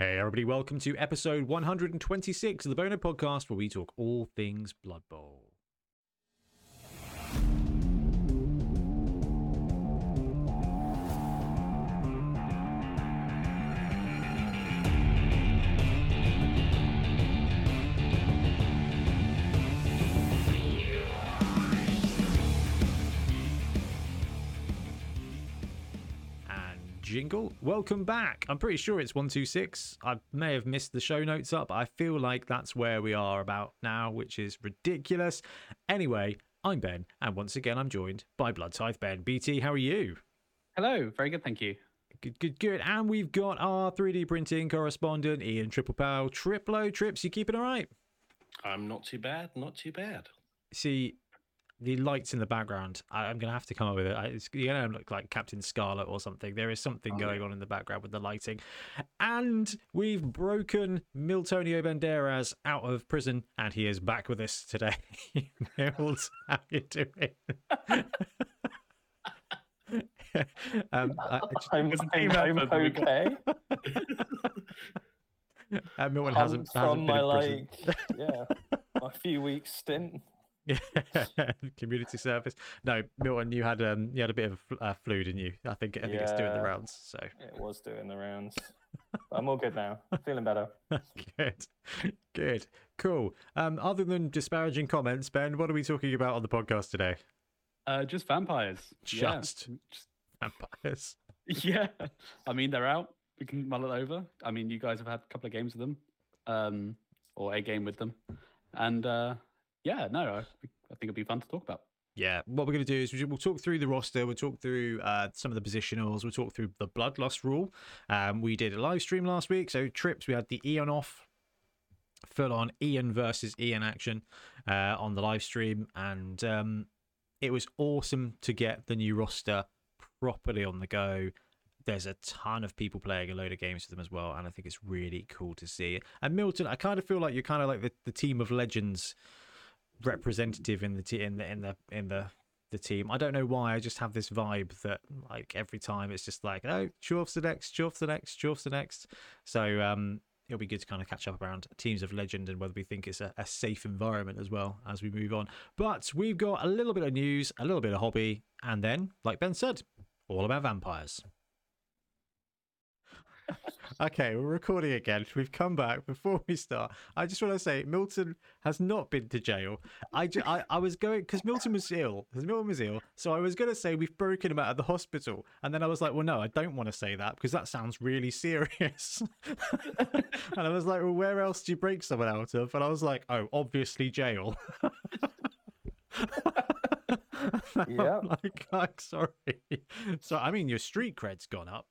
Hey, everybody, welcome to episode 126 of the Bonehead podcast, where we talk all things Blood Bowl. Jingle. Welcome back. I'm pretty sure it's 126. I may have missed the show notes up, I feel like that's where we are about now, which is ridiculous. Anyway, I'm Ben, and once again, I'm joined by Blood Tithe Ben. BT, how are you? Hello, very good, thank you. Good, good, good. And we've got our 3D printing correspondent, Ian Triple Pow. Triplo Trips, you keeping all right? I'm not too bad, not too bad. See, the lights in the background, I, I'm going to have to come up with it. I, it's, you're going to look like Captain Scarlet or something. There is something Oh, going yeah. on in the background with the lighting. And we've broken Miltonio Banderas out of prison, and he is back with us today. Mills, how you doing? um, I, just- I'm, a I'm, team I'm effort, we got- okay. uh, Milton I'm hasn't, hasn't been my like, yeah, my few weeks stint. Yeah, community service. No, Milton, you had um, you had a bit of a fl- uh, flu, didn't you? I think I think it's doing the Yeah. rounds. So It was doing the rounds. But I'm all good now. Feeling better. good, good, cool. Um, other than disparaging comments, Ben, what are we talking about on the podcast today? Uh, just vampires. Yeah, Just just- vampires. yeah. I mean, they're out. We can mull it over. I mean, you guys have had a couple of games with them, um, or a game with them, and uh, yeah, no, I, I think it'd be fun to talk about. Yeah, what we're going to do is we- we'll talk through the roster, we'll talk through uh, some of the positionals, we'll talk through the bloodlust rule. Um, we did a live stream last week, so trips we had the Eon off, full on Ian versus Ian action uh, on the live stream, and um, it was awesome to get the new roster properly on the go. There's a ton of people playing a load of games with them as well, and I think it's really cool to see. And Milton, I kind of feel like you're kind of like the, the team of legends representative in the te- in the in the in the the team. I don't know why. I just have this vibe that like every time it's just like, oh, Chorf's the next, Chorf's the next, Chorf's the next. So um, it'll be good to kind of catch up around teams of legend and whether we think it's a, a safe environment as well as we move on. But we've got a little bit of news, a little bit of hobby, and then, like Ben said, all about vampires. Okay, we're recording again. We've come back. Before we start, I just want to say Milton has not been to jail. I, ju- I, I was going because Milton was ill. Because Milton was ill, so I was going to say we've broken him out of the hospital, and then I was like, well, no, I don't want to say that because that sounds really serious. and I was like, well, where else do you break someone out of? And I was like, oh, obviously jail. Yep. like, I'm sorry. So I mean, your street cred's gone up.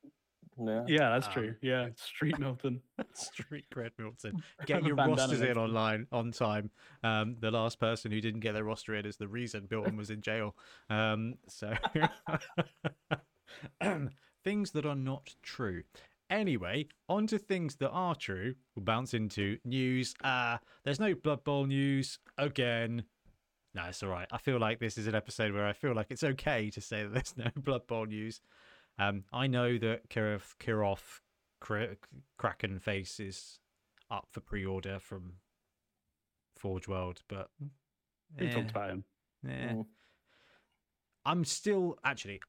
Yeah. Yeah, that's Um, true. Yeah, Street Milton. Street cred, Milton. Get your rosters in online on time. Um, the last person who didn't get their roster in is the reason Milton was in jail. Um, so things that are not true. Anyway, on to things that are true. We'll bounce into news. Uh, there's no Blood Bowl news again. No, it's all right. I feel like this is an episode where I feel like it's okay to say that there's no Blood Bowl news. Um, I know that Kiroth, Kiroth Kra- Kraken Face is up for pre-order from Forge World, but We eh, talked about him. eh. Mm. I'm still actually.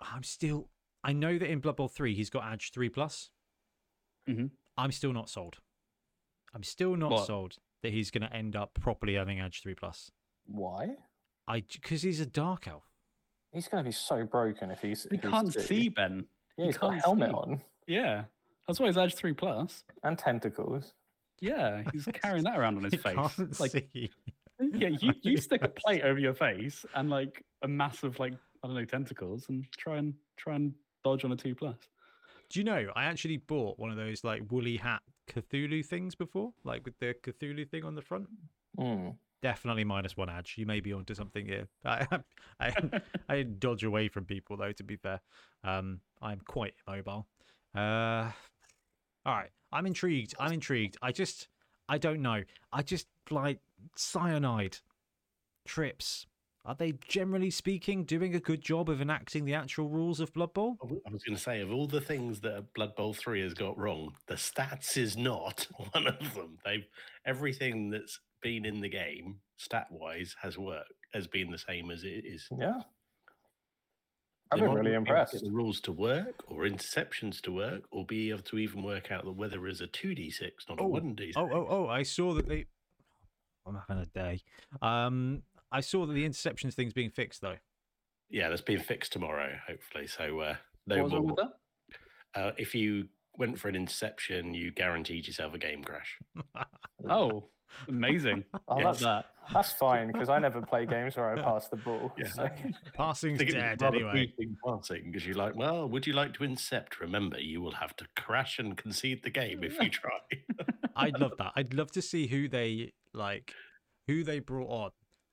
I'm still. I know that in Blood Bowl three he's got Edge three plus. Mhm. I'm still not sold. I'm still not What? sold that he's going to end up properly having Edge three plus. Why? I because he's a dark elf. He's going to be so broken if he's. You if he's can't two. see Ben. Yeah, you he's got a helmet see. on Yeah, that's why he's Edge Three Plus. and tentacles. Yeah, he's carrying that around on his You face. can't Like, see. yeah, you, you stick a plate over your face and like a massive like I don't know tentacles and try and try and dodge on a two plus. Do you know I actually bought one of those like woolly hat Cthulhu things before, like with the Cthulhu thing on the front? Mm. Definitely minus one edge. You may be onto something here. I I, I dodge away from people though. To be fair, um, I'm quite immobile. Uh, all right, I'm intrigued. I'm intrigued. I just I don't know. I just like cyanide trips. are they generally speaking doing a good job of enacting the actual rules of Blood Bowl? I was going to say, of all the things that Blood Bowl 3 has got wrong, the stats is not one of them. They've everything that's been in the game, stat wise, has worked, has been the same as it is. Yeah. I've been really not be able to impressed. Get the rules to work, or interceptions to work, or be able to even work out that weather is a 2d6, not a Oh, 1d6. Oh, oh, oh! I saw that they. I'm having a day. Um, I saw that the interceptions thing's being fixed though. Yeah, that's being fixed tomorrow, hopefully. So, uh, What no was wrong more. with that? Uh, if you went for an interception, you guaranteed yourself a game crash. Oh, amazing. Oh, Love that's, that. that's fine because I never play games where I pass the ball. Yeah. So. Passing's think dead anyway. passing because you're like, well, would you like to incept? Remember, you will have to crash and concede the game if you try. I'd love that. I'd love to see who they like, who they brought on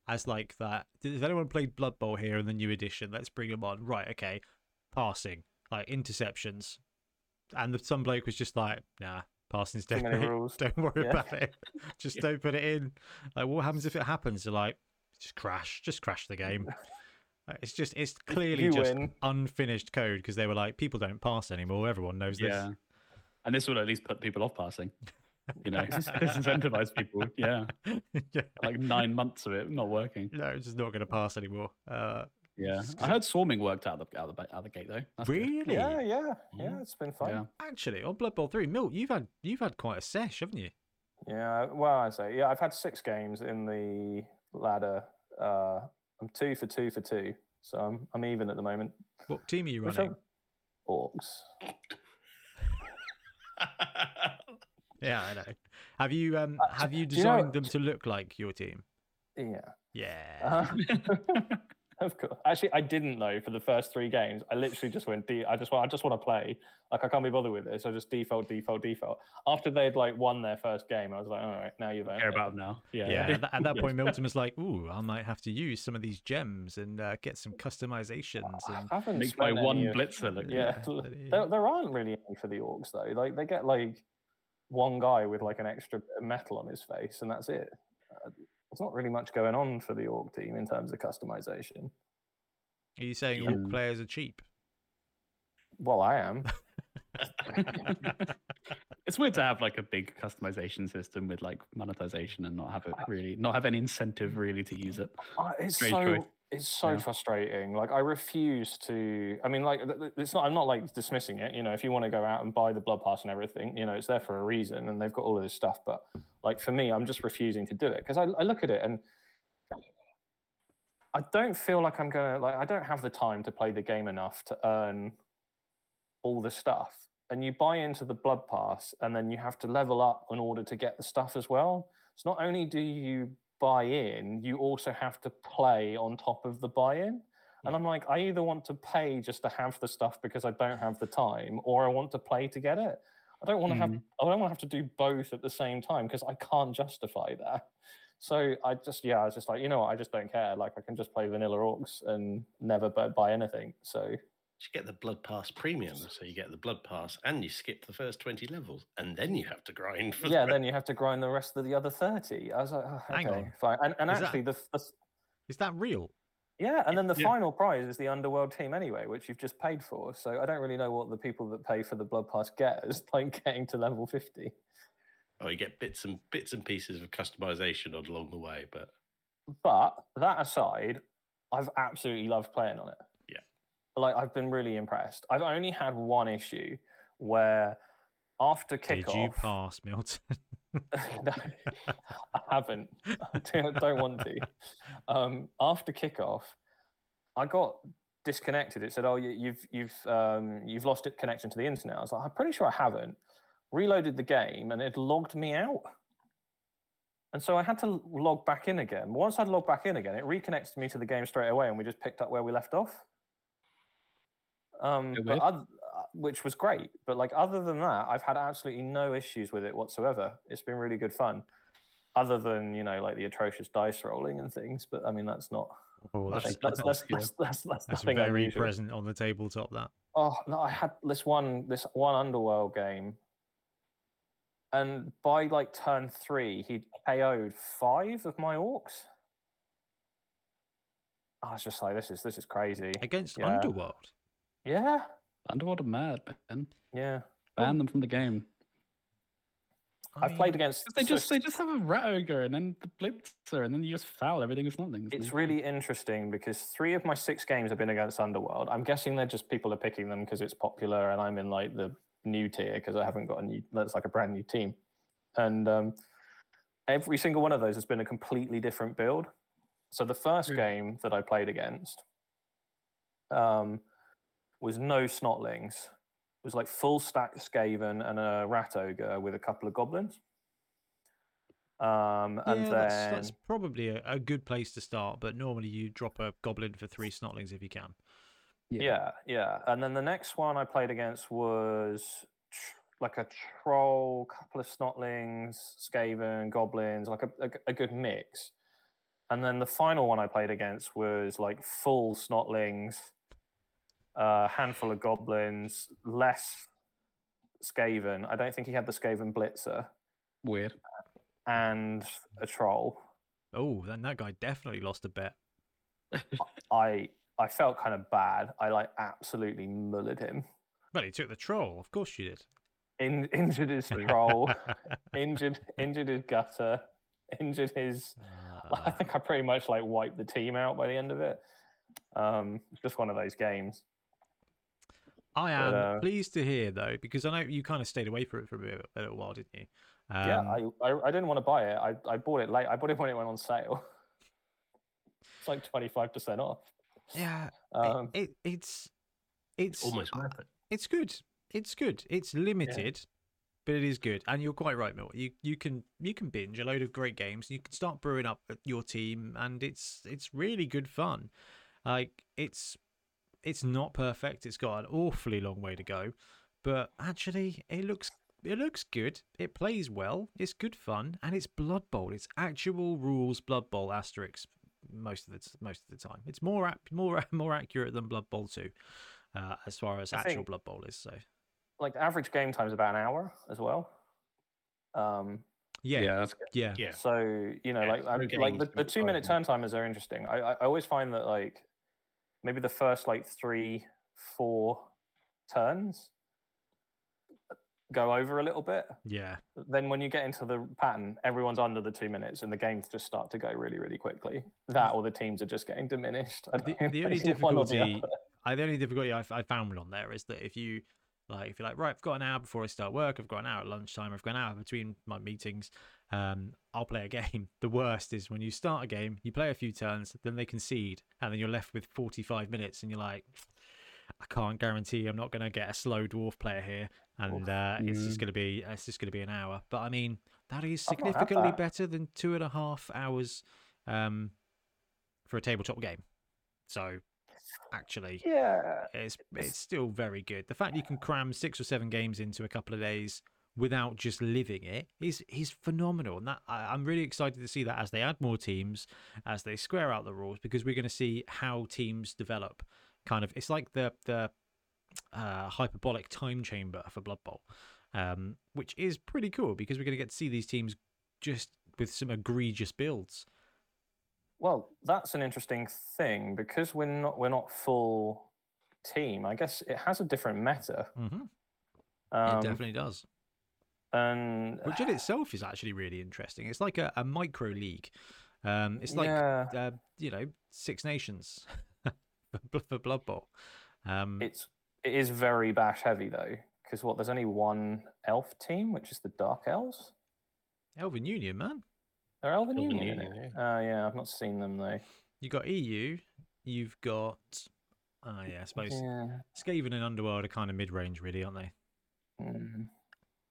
as like that. Has anyone played Blood Bowl here in the new edition? Let's bring them on. Right, okay. Passing, like interceptions, and the, some bloke was just like, nah, passing's Too dead. many rules. Don't worry Yeah. about it. Just Yeah. don't put it in. Like, what happens if it happens? They're like, just crash, just crash the game. It's just, it's clearly you just win. unfinished code because they were like, people don't pass anymore. Everyone knows this. Yeah. And this will at least put people off passing. You know, disincentivize people. Yeah. yeah. Like nine months of it not working. No, it's just not going to pass anymore. Uh, Yeah. I heard swarming worked out the out the, out the gate though. That's good. really? Yeah, yeah, yeah. Mm. It's been fun. Yeah. Actually, on Blood Bowl three, Milt, you've had you've had quite a sesh, haven't you? Yeah, well, I say, yeah, I've had six games in the ladder. Uh, I'm two for two for two, so I'm I'm even at the moment. What team are you running? Orcs. Yeah, I know. Have you um Uh, have you do you know- designed them to look like your team? Yeah. Yeah. Uh, of course. Actually, I didn't know for the first three games. I literally just went. De- I just want. I just want to play. Like I can't be bothered with this. I just default, default, default. After they'd like won their first game, I was like, all right, now you've earned Care about them now. Yeah. yeah, at that, at that point, Milton was like, "Ooh, I might have to use some of these gems and uh, get some customizations." I And haven't my one of- blitzer look Yeah, Yeah, l- but it- there, there aren't really any for the orcs though. Like they get like one guy with like an extra metal on his face, and that's it. Uh, there's not really much going on for the orc team in terms of customization. are you saying Yeah. all players are cheap? Well, I am. it's weird to have like a big customization system with like monetization and not have it really not have any incentive really to use it. Uh, it's Strange so choice. It's so Yeah. frustrating. Like I refuse to. I mean, like it's not. I'm not like dismissing it. You know, if you want to go out and buy the blood pass and everything, you know, it's there for a reason, and they've got all of this stuff. But like for me, I'm just refusing to do it because I, I look at it and I don't feel like I'm gonna like. I don't have the time to play the game enough to earn all the stuff. And you buy into the blood pass, and then you have to level up in order to get the stuff as well. So not only do you buy in, you also have to play on top of the buy in. And I'm like, I either want to pay just to have the stuff because I don't have the time, or I want to play to get it. I don't want to have mm. I don't want to have to do both at the same time because I can't justify that. So I just yeah, I was just like, you know what, I just don't care. Like I can just play vanilla orcs and never buy anything. So You get the Blood Pass Premium, so you get the Blood Pass and you skip the first 20 levels, and then you have to grind for yeah, the then you have to grind the rest of the other 30. I was like, oh, Hang okay, on. fine. And, and Is that- actually, the, the Is that real? Yeah, and then the Yeah. final prize is the underworld team anyway, which you've just paid for. So I don't really know what the people that pay for the blood pass get as like getting to level fifty. Oh, you get bits and bits and pieces of customization on along the way, but But that aside, I've absolutely loved playing on it. Like I've been really impressed. I've only had one issue where after kickoff, Did you pass, Milton? no, I haven't. I don't, don't want to. Um, after kickoff, I got disconnected. It said, "Oh, you, you've you've um, you've lost it connection to the internet." I was like, "I'm pretty sure I haven't." Reloaded the game, and it logged me out. And so I had to log back in again. Once I'd logged back in again, it reconnected me to the game straight away, and we just picked up where we left off. Um, Good but move. uh, which was great. But like other than that, I've had absolutely no issues with it whatsoever. It's been really good fun. Other than you know like the atrocious dice rolling and things, but I mean that's not Oh, That's- that's, that's that's yeah. that's, that's, that's, that's nothing very unusual. present on the tabletop. That Oh no, I had this one this one underworld game, and by like turn three, he KO'd five of my orcs. I was just like, this is this is crazy. against Yeah. Underworld. Yeah, Underworld are mad, man. yeah. Ban them from the game. I I've played against. They so just they just have a rat ogre and then the blitzer and then you just foul everything is nothing. It's really interesting because three of my six games have been against Underworld. I'm guessing they're just people are picking them because it's popular, and I'm in like the new tier because I haven't got a new. That's like a brand new team, and um, every single one of those has been a completely different build. So the first Really? game that I played against um, was no snotlings. It was like full stack Skaven and a rat ogre with a couple of goblins. Um, and yeah, then that's, that's probably a, a good place to start. But normally you drop a goblin for three snotlings if you can. Yeah, yeah. And then the next one I played against was tr- like a troll, couple of snotlings, skaven, goblins, like a, a, a good mix. And then the final one I played against was like full snotlings, a handful of goblins, less skaven. I don't think he had the skaven blitzer weird. and a troll. Oh, then that guy definitely lost a bet. I I felt kind of bad. I like absolutely mullered him. Well, he took the troll. Of course you did. In, injured his troll. injured injured his gutter, injured his. I Ah, think I pretty much like wiped the team out by the end of it. Um, just one of those games. I am but, uh, pleased to hear though, because I know you kind of stayed away from it for a, bit, a little while, didn't you? Um, yeah, I, I I didn't want to buy it. I, I bought it late. I bought it when it went on sale. it's like twenty five percent off. yeah. it- Um, it, it's it's Almost worth it. it's good. It's good. It's limited, but it is good. And you're quite right, Milt. You you can you can binge a load of great games. You can start brewing up your team, and it's it's really good fun. Like it's it's not perfect. It's got an awfully long way to go, but actually, it looks it looks good. It plays well. It's good fun, and it's Blood Bowl. It's actual rules Blood Bowl asterisks most of the most of the time. It's more ap- more more accurate than Blood Bowl two, uh, as far as I actual think- Blood Bowl is. So like average game time is about an hour as well. Um, yeah, Yeah, that's yeah, Yeah. So you know, Yeah, like I'm, like the, the two minute turn timers are interesting. I, I I always find that like maybe the first like three four turns go over a little bit. yeah. Then when you get into the pattern, everyone's under the two minutes, and the games just start to go really really quickly. That or the teams are just getting diminished. The, the only or the difficulty. I the only difficulty I, I found on there is that if you like, if you're like, right, I've got an hour before I start work, I've got an hour at lunchtime, I've got an hour between my meetings, um, I'll play a game. The worst is when you start a game, you play a few turns, then they concede, and then you're left with 45 minutes, and you're like, I can't guarantee I'm not going to get a slow dwarf player here, and uh, it's just Mm. going to be it's just going to be an hour. But I mean, that is I've not had significantly that. better than two and a half hours um, for a tabletop game. So actually, Yeah, it's it's still very good. The fact you can cram six or seven games into a couple of days without just living it is is phenomenal, and that I, I'm really excited to see that as they add more teams, as they square out the rules, because we're going to see how teams develop. Kind of, it's like the the uh, hyperbolic time chamber for Blood Bowl, um, which is pretty cool because we're going to get to see these teams just with some egregious builds. Well, that's an interesting thing because we're not we're not full team. I guess it has a different meta. hmm Um, it definitely does. And which in itself is actually really interesting. It's like a, a micro league. Um, it's like yeah, uh, you know Six Nations for, for Blood Bowl. Um, it's it is very bash heavy though because what there's only one elf team, which is the Dark Elves. Elven Union, man. They're Elven Elven Union. Union, Oh yeah, I've not seen them though. You got EU. You've got. Oh yeah, I suppose Yeah. Skaven and Underworld are kind of mid-range, really, aren't they? Mm.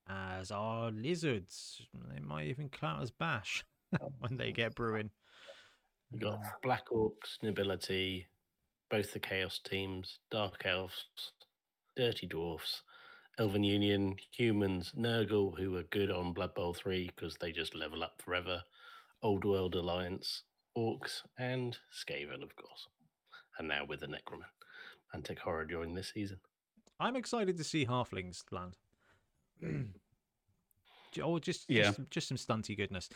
As are lizards. They might even count as bash oh, when they get brewing. You got Black Orcs, Nobility, both the Chaos teams, Dark Elves, Dirty Dwarfs, Elven Union, Humans, Nurgle, who are good on Blood Bowl 3 because they just level up forever, Old World Alliance, Orcs, and Skaven, of course. And now with the Necroman. Antic Horror during this season. I'm excited to see halflings land. J- or just Yeah. just, some- just some stunty goodness.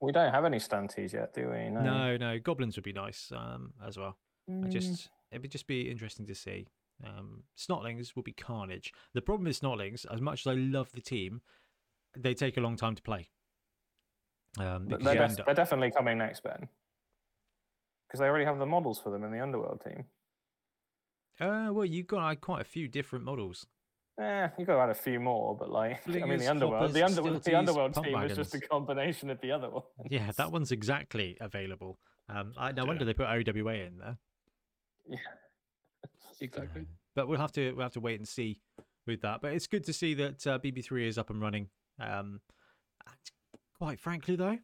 We don't have any stunties yet, do we? No, no, goblins would be nice um, as well. I Mm, just it would just be interesting to see. Um, Snotlings will be carnage. The problem with Snotlings, as much as I love the team, they take a long time to play. Um, they're, you def- they're definitely coming next, Ben. Because they already have the models for them in the Underworld team. uh, well, you've got uh, quite a few different models. Eh, you got to add a few more, but like, I mean, the Underworld, the, under- the Underworld team is just a combination of the other one. Yeah, that one's exactly available. Um, I, no wonder Yeah. they put OWA in there. Yeah. Exactly. Um, but we'll have to we'll have to wait and see with that. But it's good to see that uh, BB3 is up and running. Um, and quite frankly, though,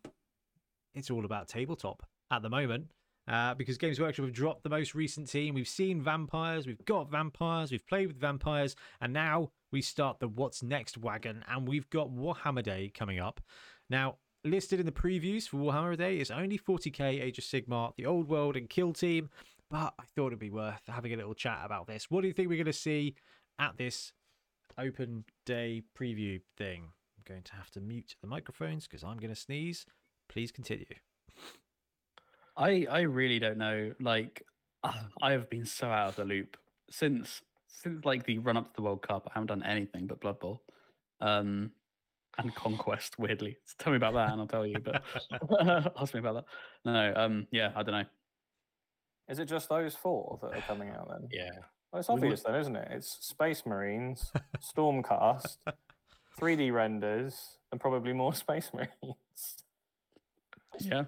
it's all about tabletop at the moment. Uh, because Games Workshop have dropped the most recent team. We've seen vampires, we've got vampires, we've played with vampires, and now we start the what's next wagon, and we've got Warhammer Day coming up. Now, listed in the previews for Warhammer Day is only 40k Age of Sigmar, the Old World, and Kill Team, but I thought it'd be worth having a little chat about this. What do you think we're going to see at this open day preview thing? I'm going to have to mute the microphones because I'm going to sneeze. Please continue. I I really don't know. Like, I have been so out of the loop since since like the run up to the World Cup. I haven't done anything but Blood Bowl, um, and Conquest. Weirdly, so tell me about that, and I'll tell you. But ask me about that. No, um, yeah, I don't know. Is it just those four that are coming out then? Yeah. Well, it's obvious then, isn't it? It's Space Marines, Stormcast, 3D renders, and probably more Space Marines. Yeah,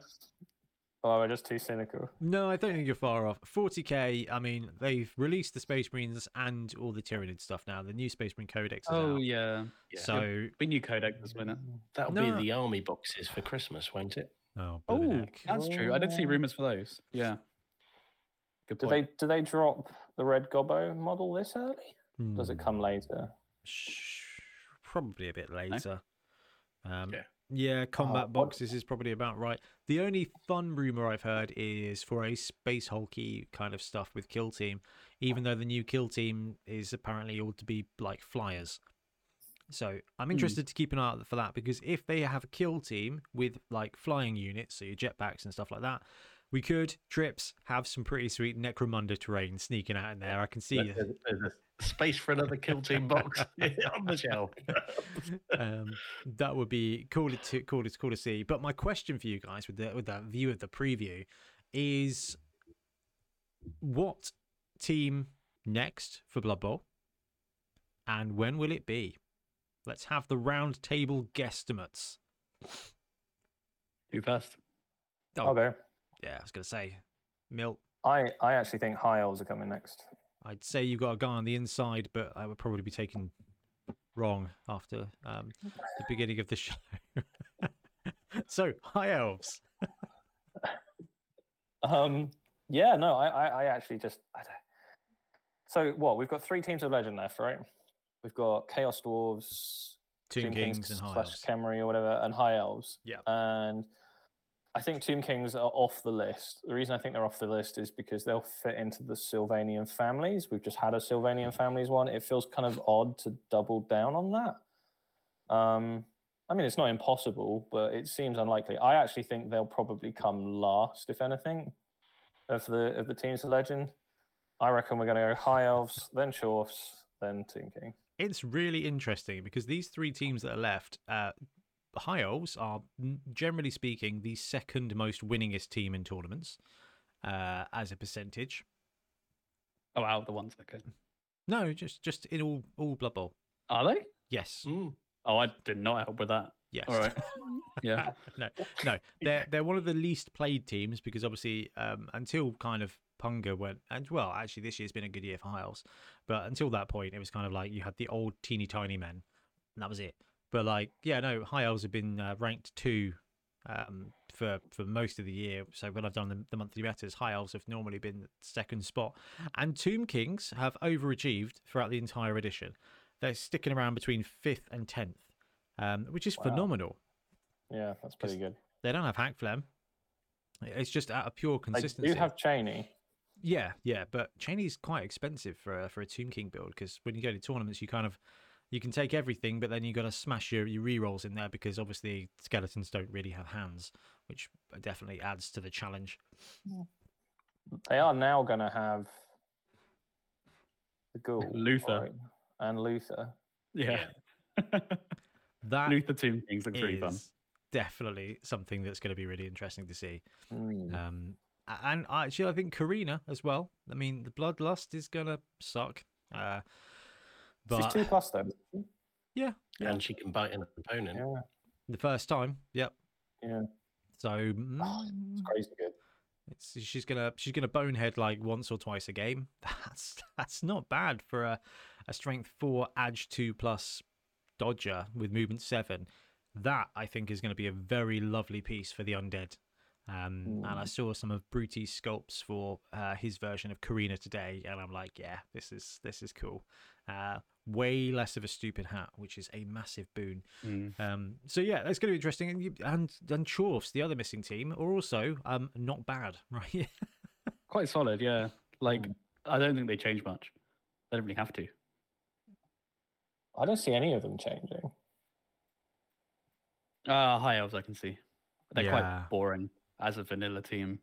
Oh, we're just too cynical. No, I don't think you're far off. 40k, I mean, they've released the Space Marines and all the Tyranid stuff now. The new Space Marine Codex is Oh out. yeah. Yeah. So, We knew Kodak this minute. That'll No. be the army boxes for Christmas, won't it? oh, Oh, that's true. I did see rumors for those. Yeah. Good Do point. they do they drop the Red Gobbo model this early? Does it Hmm. come later? Sh- Probably a bit later. Um, Yeah. Yeah, combat Oh, what- boxes is probably about right. The only fun rumor I've heard is for a space hulky kind of stuff with Kill Team, even though the new Kill Team is apparently all to be like flyers. So I'm interested to keep an eye out for that because if they have a kill team with like flying units, so your jetpacks and stuff like that, we could trips have some pretty sweet Necromunda terrain sneaking out in there. I can see There's, there's space for another kill team box on the shelf. um, that would be cool to cool to cool to see. But my question for you guys with the with that view of the preview is what team next for Blood Bowl? And when will it be? Let's have the round table guesstimates. Who first? Oh. Okay. Yeah, I was gonna say Milt. I, I actually think High Elves are coming next. I'd say you've got a guy on the inside, but I would probably be taken wrong after um, the beginning of the show. so, high elves. Um, yeah, no, I, I, I actually just. I don't... So what? We've got three teams of legend left, right? We've got Chaos Dwarves, Tomb Tomb Kings, and high slash elves. Or whatever, and High Elves. Yeah. And I think Tomb Kings are off the list. The reason I think they're off the list is because they'll fit into the Sylvanian families. We've just had a Sylvanian families one. It feels kind of odd to double down on that. Um, I mean, it's not impossible, but it seems unlikely. I actually think they'll probably come last, if anything, of the of the teams of legend. I reckon we're going to go High Elves, then Shorfs, then Tomb King. It's really interesting because these three teams that are left, uh, high are generally speaking the second most winningest team in tournaments uh, as a percentage. Oh, out the ones that could. No, just just in all all Blood Bowl. Are they? Yes, Mm. Oh, I did not help with that. yes. All right. Yeah. no, no, they're they're one of the least played teams because obviously um, until kind of Punga went and well actually this year's been a good year for Hiles, but until that point it was kind of like you had the old teeny tiny men, and that was it. But like yeah no High Elves have been uh, ranked two um, for for most of the year. So when I've done the, the monthly betters, High Elves have normally been second spot, and Tomb Kings have overachieved throughout the entire edition. They're sticking around between fifth and tenth, um, which is Wow. phenomenal. Yeah, that's pretty good. They don't have Hakflem. It's just out of pure They consistency. do have Cheney. Yeah, yeah, but Cheney's quite expensive for a, for a Tomb King build because when you go to tournaments, you kind of you can take everything, but then you've got to smash your your rerolls in there because obviously skeletons don't really have hands, which definitely adds to the challenge. They are now going to have the Ghoul, Luthor. right, and Luthor. Yeah. That Luthor Tomb Kings looks really fun. is definitely something that's going to be really interesting to see. Mm. Um, and actually, I think Karina as well. I mean, the Bloodlust is going to suck. Uh, She's but two plus though. yeah, yeah, And she can bite an opponent. Yeah, the first time, yep. yeah. So Oh, mm, It's crazy good. It's she's gonna she's gonna bonehead like once or twice a game. That's that's not bad for a, a strength four edge two plus dodger with movement seven. That I think is going to be a very lovely piece for the undead. Um, and I Mm. saw some of Bruty's sculpts for uh, his version of Karina today, and I'm like, yeah, this is this is cool. Uh, way less of a stupid hat, which is a massive boon. Mm. Um, so yeah, that's going to be interesting. And you, and and Chorfs, the other missing team, are also um not bad, right? Quite solid, yeah. Like, Mm. I don't think they change much. They don't really have to. I don't see any of them changing. Uh, high elves, I can see. They're Yeah. quite boring as a vanilla team.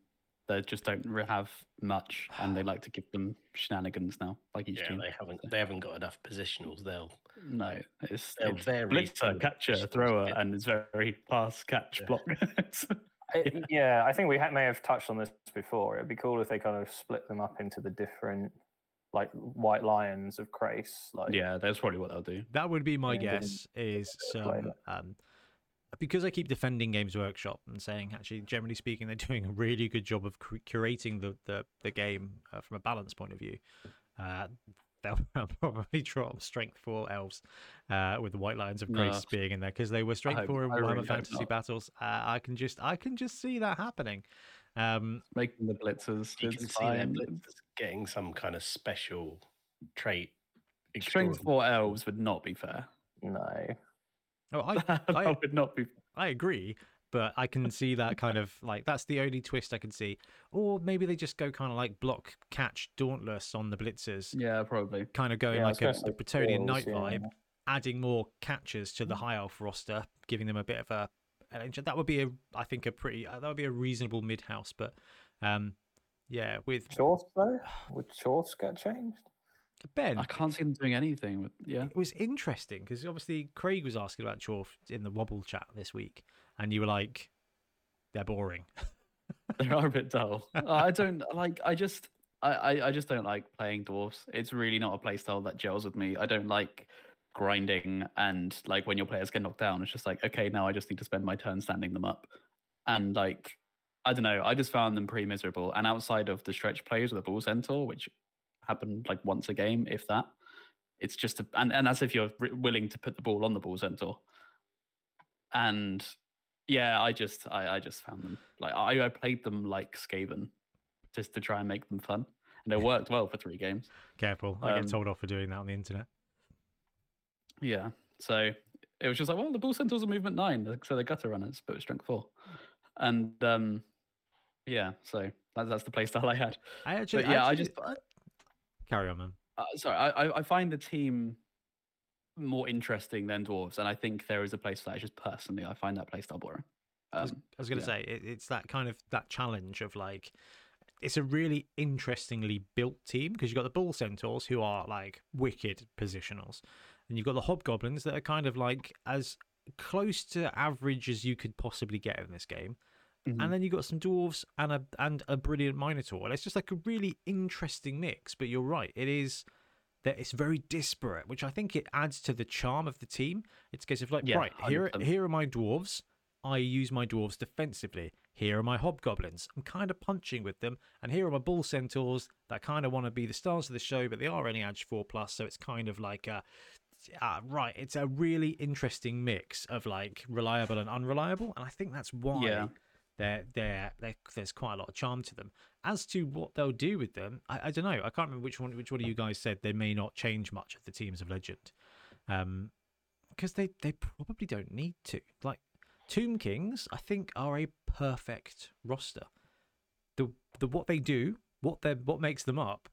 They just don't have much, and they like to give them shenanigans now, like each Yeah, team. they haven't they haven't got enough positionals. They'll No, it's, They'll it's vary blitzer, from catcher, positions, thrower, yeah. and it's very pass, catch, Yeah. block. I, yeah, I think we ha- may have touched on this before. It'd be cool if they kind of split them up into the different, like white lions of Chrace. Like, yeah, that's probably what they'll do. That would be my guess. Is bit of flavour. some um, because I keep defending Games Workshop and saying, actually, generally speaking, they're doing a really good job of curating the the, the game uh, from a balance point of view. Uh, they'll probably drop Strength Four elves uh, with the White Lions of No. Chrace being in there because they were Strength hope- Four in Warhammer really Fantasy not. battles. Uh, I can just I can just see that happening. Um, Making the blitzers, you can see them fine. getting some kind of special trait. Strength extraordinary. four elves would not be fair. no. Oh, I that I- would not be. I agree, but I can see that kind of like that's the only twist I can see. Or maybe they just go kind of like block, catch, dauntless on the blitzers, Yeah, probably. kind of going Yeah, like a, gonna a Bretonnian Knight yeah. vibe, adding more catches to the high elf roster, giving them a bit of a. an edge. That would be a, I think, a pretty uh, that would be a reasonable mid house, but um, yeah, with Chorfs though? Would Chorfs get changed? Ben, I can't see them doing anything with. Yeah. it was interesting because obviously Craig was asking about Chorf in the Wobble chat this week, and you were like, they're boring. they are a bit dull. I don't like. I just, I, I, I just don't like playing dwarfs. It's really not a playstyle that gels with me. I don't like grinding and like when your players get knocked down. It's just like, okay, now I just need to spend my turn standing them up, and like, I don't know. I just found them pretty miserable. And outside of the stretch plays with the bull centaur, which happened like once a game, if that. It's just a, and, and as if you're willing to put the ball on the bull centaur. And yeah, I just I, I just found them like I, I played them like Skaven just to try and make them fun. And it worked well for three games. Careful, I Um, get told off for doing that on the internet. Yeah. So it was just like, well, the bull centaurs are movement nine, so they're gutter runners, but it's strength four. And um yeah, so that's that's the playstyle I had. I actually, yeah, I actually- just- uh, carry on, man. Uh, sorry, I, I- find the team more interesting than dwarves, and I think there is a place for that. It's just personally, I find that playstyle boring. I was, Um, I was going to yeah. say it, it's that kind of that challenge of like it's a really interestingly built team because you've got the bull centaurs who are like wicked positionals and you've got the hobgoblins that are kind of like as close to average as you could possibly get in this game mhm. and then you've got some dwarves and a and a brilliant minotaur and it's just like a really interesting mix but you're right it is that it's very disparate which i think it adds to the charm of the team it's a case of like Yeah, right here 100%. here are my dwarves i use my dwarves defensively here are my hobgoblins i'm kind of punching with them and here are my bull centaurs that kind of want to be the stars of the show but they are only age 4 plus so it's kind of like a uh, right it's a really interesting mix of like reliable and unreliable and i think that's why Yeah. They're, they're, they're, there's quite a lot of charm to them. As to what they'll do with them, I, I don't know. I can't remember which one which one of you guys said they may not change much of the teams of legend, um, because they they probably don't need to. Like Tomb Kings, I think are a perfect roster. The the what they do, what they what makes them up.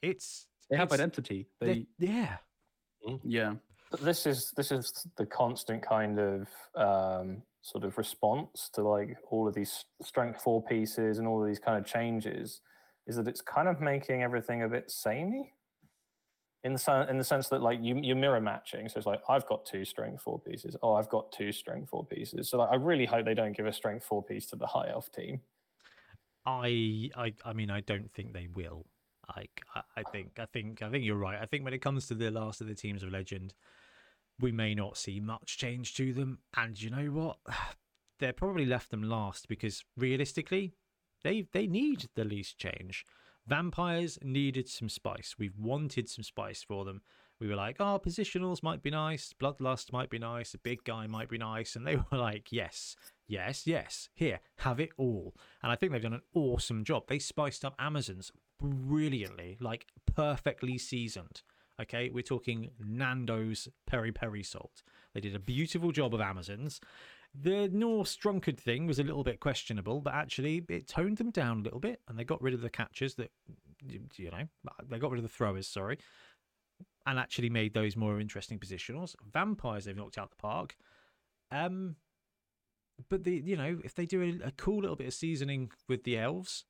It's they have it's- identity. they- They yeah. yeah. This is this is the constant kind of um, sort of response to like all of these strength four pieces and all of these kind of changes is that it's kind of making everything a bit samey. In the sen- in the sense that like you you're mirror matching. So it's like i've got two strength four pieces. Oh i've got two strength four pieces. So like, i really hope they don't give a strength four piece to the high elf team. I, I, I mean, I don't think they will. Like, I, I think, I think, I think you're right. I think when it comes to the last of the teams of legend, we may not see much change to them. And you know what? They're probably left them last because realistically, they they need the least change. Vampires needed some spice. We've wanted some spice for them. We were like, oh, positionals might be nice, bloodlust might be nice, a big guy might be nice, and they were like, yes, yes, yes, here, have it all. And I think they've done an awesome job. They spiced up Amazons brilliantly, like perfectly seasoned. Okay, we're talking Nando's peri peri salt. They did a beautiful job of Amazons. The Norse drunkard thing was a little bit questionable, but actually it toned them down a little bit, and they got rid of the catchers that, you know, they got rid of the throwers. Sorry, and actually made those more interesting positionals. Vampires they've knocked out the park. Um, but the you know if they do a, a cool little bit of seasoning with the elves,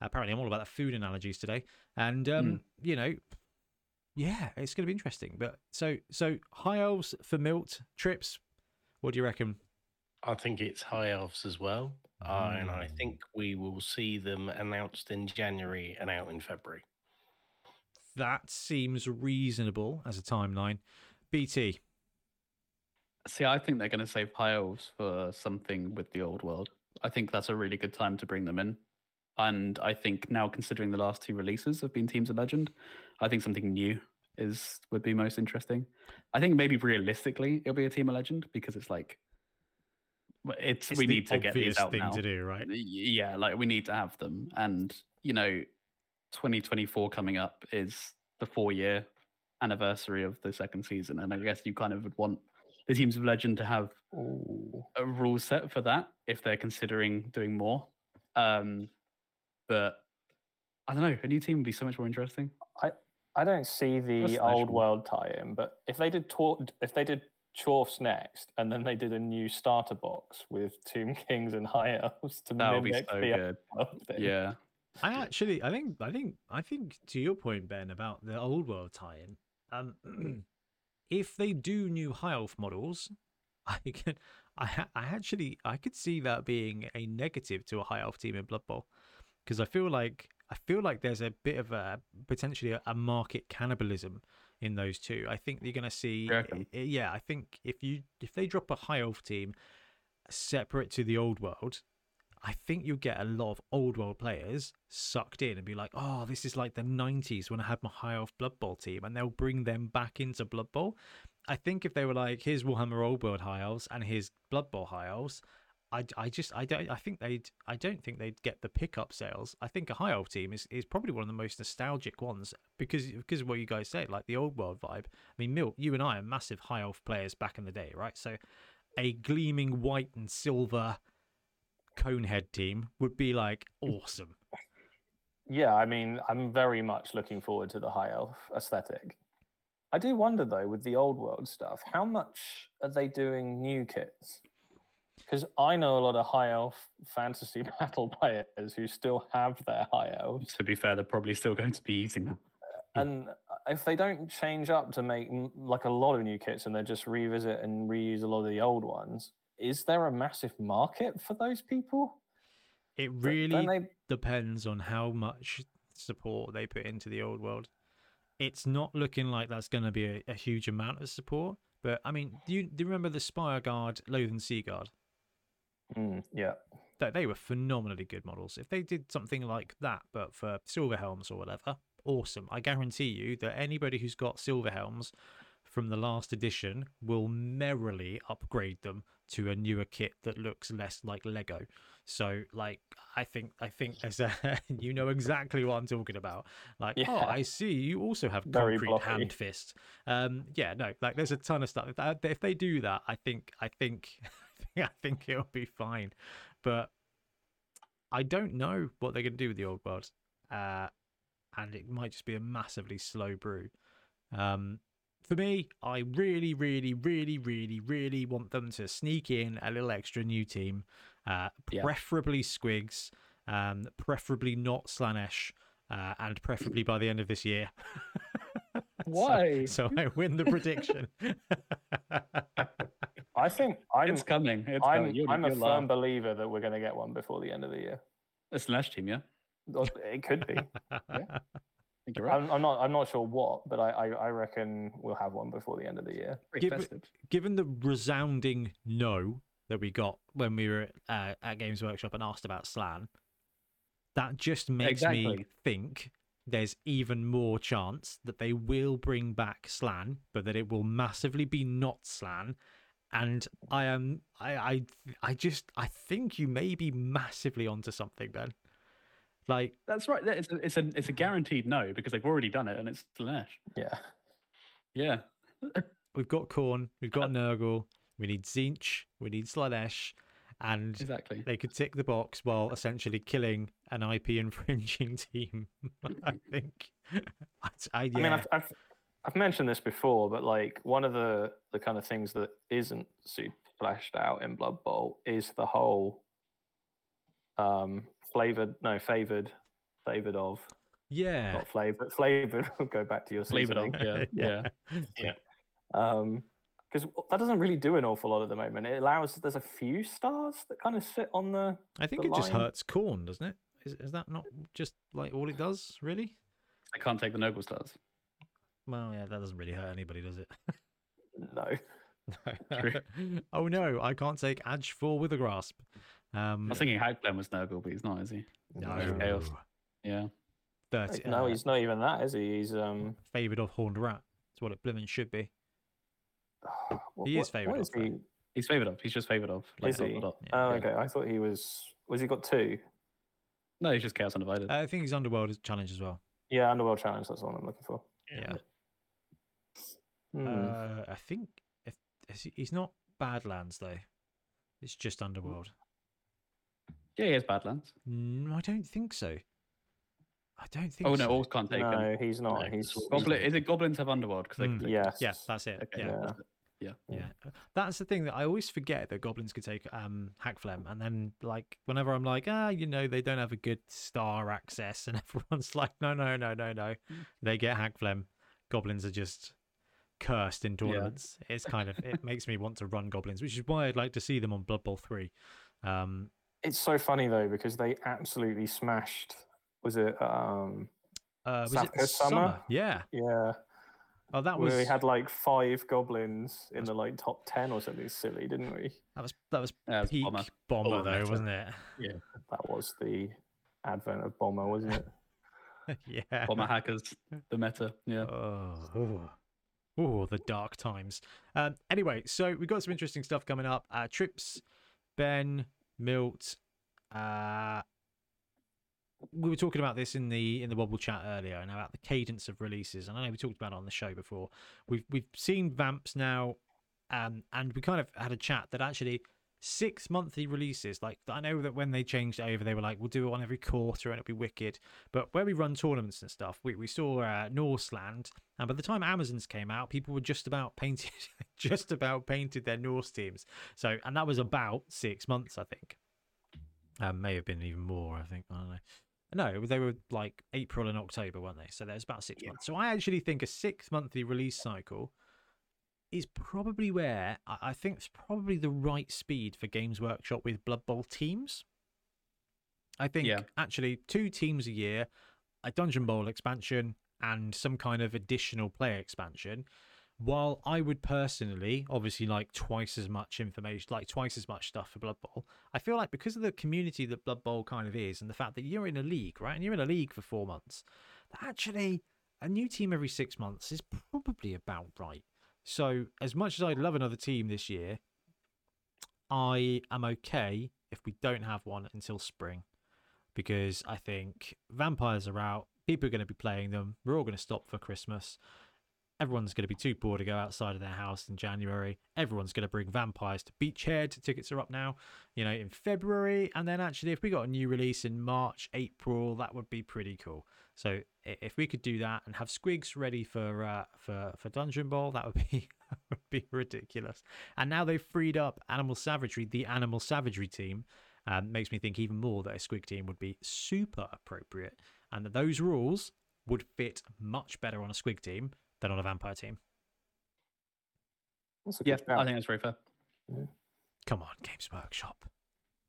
apparently I'm all about the food analogies today, and um, Mm. you know, yeah, it's going to be interesting. But so so high elves for Milt trips. What do you reckon? I think it's high elves as well. Uh, and I Mm. think we will see them announced in January and out in February. That seems reasonable as a timeline. BT. See, I think they're going to save high elves for something with the old world. I think that's a really good time to bring them in. And I think now, considering the last two releases have been Teams of Legend, I think something new is would be most interesting. I think maybe realistically it'll be a Team of Legend because it's like it's, It's we need to get these out thing now. to do, right? Yeah, like we need to have them, and you know, 2024 coming up is the four year anniversary of the second season, and I guess you kind of would want the teams of legend to have Ooh. a rule set for that if they're considering doing more. Um, but I don't know, a new team would be so much more interesting. I I don't see the That's old nice. world tie-in, but if they did tor- if they did Chorfs next, and then they did a new starter box with Tomb Kings and High Elves to That would be mimic so the good. Yeah, I actually, I think, I think, I think to your point, Ben, about the old world tie-in. Um, if they do new high elf models, I can, I, I actually, I could see that being a negative to a high elf team in Blood Bowl, because I feel like, I feel like there's a bit of a potentially a, a market cannibalism in those two. I think you're going to see, i- eh, yeah, I think if you if they drop a high elf team separate to the old world, I think you'll get a lot of old world players sucked in and be like, oh, this is like the 90s when I had my high elf Blood Bowl team, and they'll bring them back into Blood Bowl. I think if they were like, here's Warhammer Old World high elves and here's Blood Bowl high elves, I, I just I don't I think they'd I don't think they'd get the pickup sales. I think a high elf team is, is probably one of the most nostalgic ones because because of what you guys said, like the old world vibe. I mean, Milt, you and I are massive high elf players back in the day, right? So a gleaming white and silver conehead team would be like awesome. Yeah, I mean, I'm very much looking forward to the high elf aesthetic. I do wonder though, with the old world stuff, how much are they doing new kits? Because I know a lot of high elf fantasy battle players who still have their high elves, to be fair, they're probably still going to be using them. and uh, if they don't change up to make like a lot of new kits and they just revisit and reuse a lot of the old ones, is there a massive market for those people? It really they depends on how much support they put into the old world. It's not looking like that's going to be a, a huge amount of support. But I mean, do you, do you remember the Spire Guard, Lothern Sea Guard? Mm, yeah. That they were phenomenally good models. If they did something like that, but for silver helms or whatever, awesome. I guarantee you that anybody who's got silver helms from the last edition will merrily upgrade them to a newer kit that looks less like Lego. So, like, I think I think as a, you know exactly what I'm talking about. Like, oh, I see you also have concrete hand fist. Um, yeah, no, like there's a ton of stuff. If, if they do that, I think I think I think it'll be fine. But I don't know what they're going to do with the old world, uh, and it might just be a massively slow brew. Um, for me, I really, really, really, really, really want them to sneak in a little extra new team, uh, Yeah. preferably Squigs, um, preferably not Slaanesh, uh, and preferably by the end of this year. So- Why? So, I win the prediction. I think I'm it's coming. It's I'm, coming. You'll, I'm a you'll firm laugh. believer that we're going to get one before the end of the year. It's Slash team, yeah. It could be. I think you're right. I'm, I'm not. I'm not sure what, but I, I, I reckon we'll have one before the end of the year. Pretty give it- festive. Given the resounding no that we got when we were uh, at Games Workshop and asked about Slan, that just makes me think there's even more chance that they will bring back Slan, but that it will massively be not Slan. And I am, I, I, I just, I think you may be massively onto something, Ben. Like, That's right. It's a, it's a it's a guaranteed no because they've already done it and it's Slash. Yeah. Yeah. we've got Khorne, we've got uh, Nurgle, we need Tzeentch, we need Slaanesh, and Exactly. they could tick the box while essentially killing an IP infringing team. I think. I, I, yeah. I mean, I've, I've I've mentioned this before, but like one of the the kind of things that isn't super fleshed out in Blood Bowl is the whole um flavored no favored flavored of yeah. not flavored flavored go back to your Leave it seasoning. on. Yeah. Yeah. um because that doesn't really do an awful lot at the moment it allows there's a few stars that kind of sit on the I think the it just hurts Khorne, doesn't it? Is, is that not just like all it does, really? I can't take the noble stars. Well, yeah, that doesn't really hurt anybody, does it? no True. oh no, I can't take Edge 4 with a grasp. Um, I was thinking Hakflem was Nurgle, but he's not, is he? no, Chaos. Yeah. 30, no uh, he's not even that is he he's um favoured of Horned Rat. That's what it blimmin' should be. what- He is favoured what of he He's favoured of. He's just favoured of. Is he? dot, dot. Yeah. oh Yeah. okay i thought he was was he got two No, he's just Chaos Undivided. I think he's Underworld challenge as well. Yeah, Underworld Challenge. That's the one I'm looking for. Yeah. Hmm. Uh, I think if, is he's not Badlands though. It's just Underworld. yeah, he has Badlands. No, I don't think so. I don't think. Oh, no, so. Orcs can't take him. no, he's not. No, he's, it's Goblin, is it Goblins have Underworld? Because Mm. they, yes. Yeah, that's it. Okay, yeah. Yeah. that's it. Yeah, that's the thing that I always forget that goblins could take um Hakflem, and then like whenever I'm like, ah, you know, they don't have a good star access, and everyone's like, no, no, no, no, no, they get Hakflem. Goblins are just cursed in tournaments. It's kind of it makes me want to run goblins, which is why I'd like to see them on Blood Bowl three. Um, It's so funny though because they absolutely smashed. Was it? um uh, was South it summer? Summer? Yeah. Yeah. Oh, that was we had like five goblins in the like top ten or something silly, didn't we? that was that was Yeah, it's peak Bomber. bomber, Bomber though, wasn't it? Yeah, that was the advent of Bomber, wasn't it? yeah. Bomber hackers, the meta. Yeah. Oh, oh, the dark times. Um, anyway, so we've got some interesting stuff coming up. Uh, Trips, Ben, Milt. Uh, we were talking about this in the in the Wobble chat earlier, and about the cadence of releases. And I know we talked about it on the show before. We've we've seen Vamps now, um, and we kind of had a chat that actually six monthly releases. Like I know that when they changed over, they were like, "We'll do it on every quarter, and it'll be wicked." But where we run tournaments and stuff, we, we saw uh, Norseland, and by the time Amazons came out, people were just about painted, just about painted their Norse teams. So, and that was about six months, I think. Um, may have been even more. I think I don't know. No, they were like April and October, weren't they? So there's about six Yeah. months. So I actually think a six monthly release cycle is probably where I think it's probably the right speed for Games Workshop with Blood Bowl teams. I think Yeah. actually two teams a year, a Dungeon Bowl expansion, and some kind of additional player expansion. While I would personally, obviously, like twice as much information, like twice as much stuff for Blood Bowl, I feel like because of the community that Blood Bowl kind of is, and the fact that you're in a league, right, and you're in a league for four months, that actually a new team every six months is probably about right. So, as much as I'd love another team this year, I am okay if we don't have one until spring because I think vampires are out. People are going to be playing them. We're all going to stop for Christmas. Everyone's going to be too poor to go outside of their house in January. Everyone's going to bring vampires to Beachhead. Tickets are up now, you know, in February. And then actually, if we got a new release in March, April, that would be pretty cool. So if we could do that and have Squigs ready for uh, for for Dungeon Bowl, that would be that would be ridiculous. And now they've freed up Animal Savagery, the Animal Savagery team. Um, makes me think even more that a Squig team would be super appropriate, and that those rules would fit much better on a Squig team than on a Vampire team. That's a Yeah, shout. I think that's very fair. Come on, Games Workshop.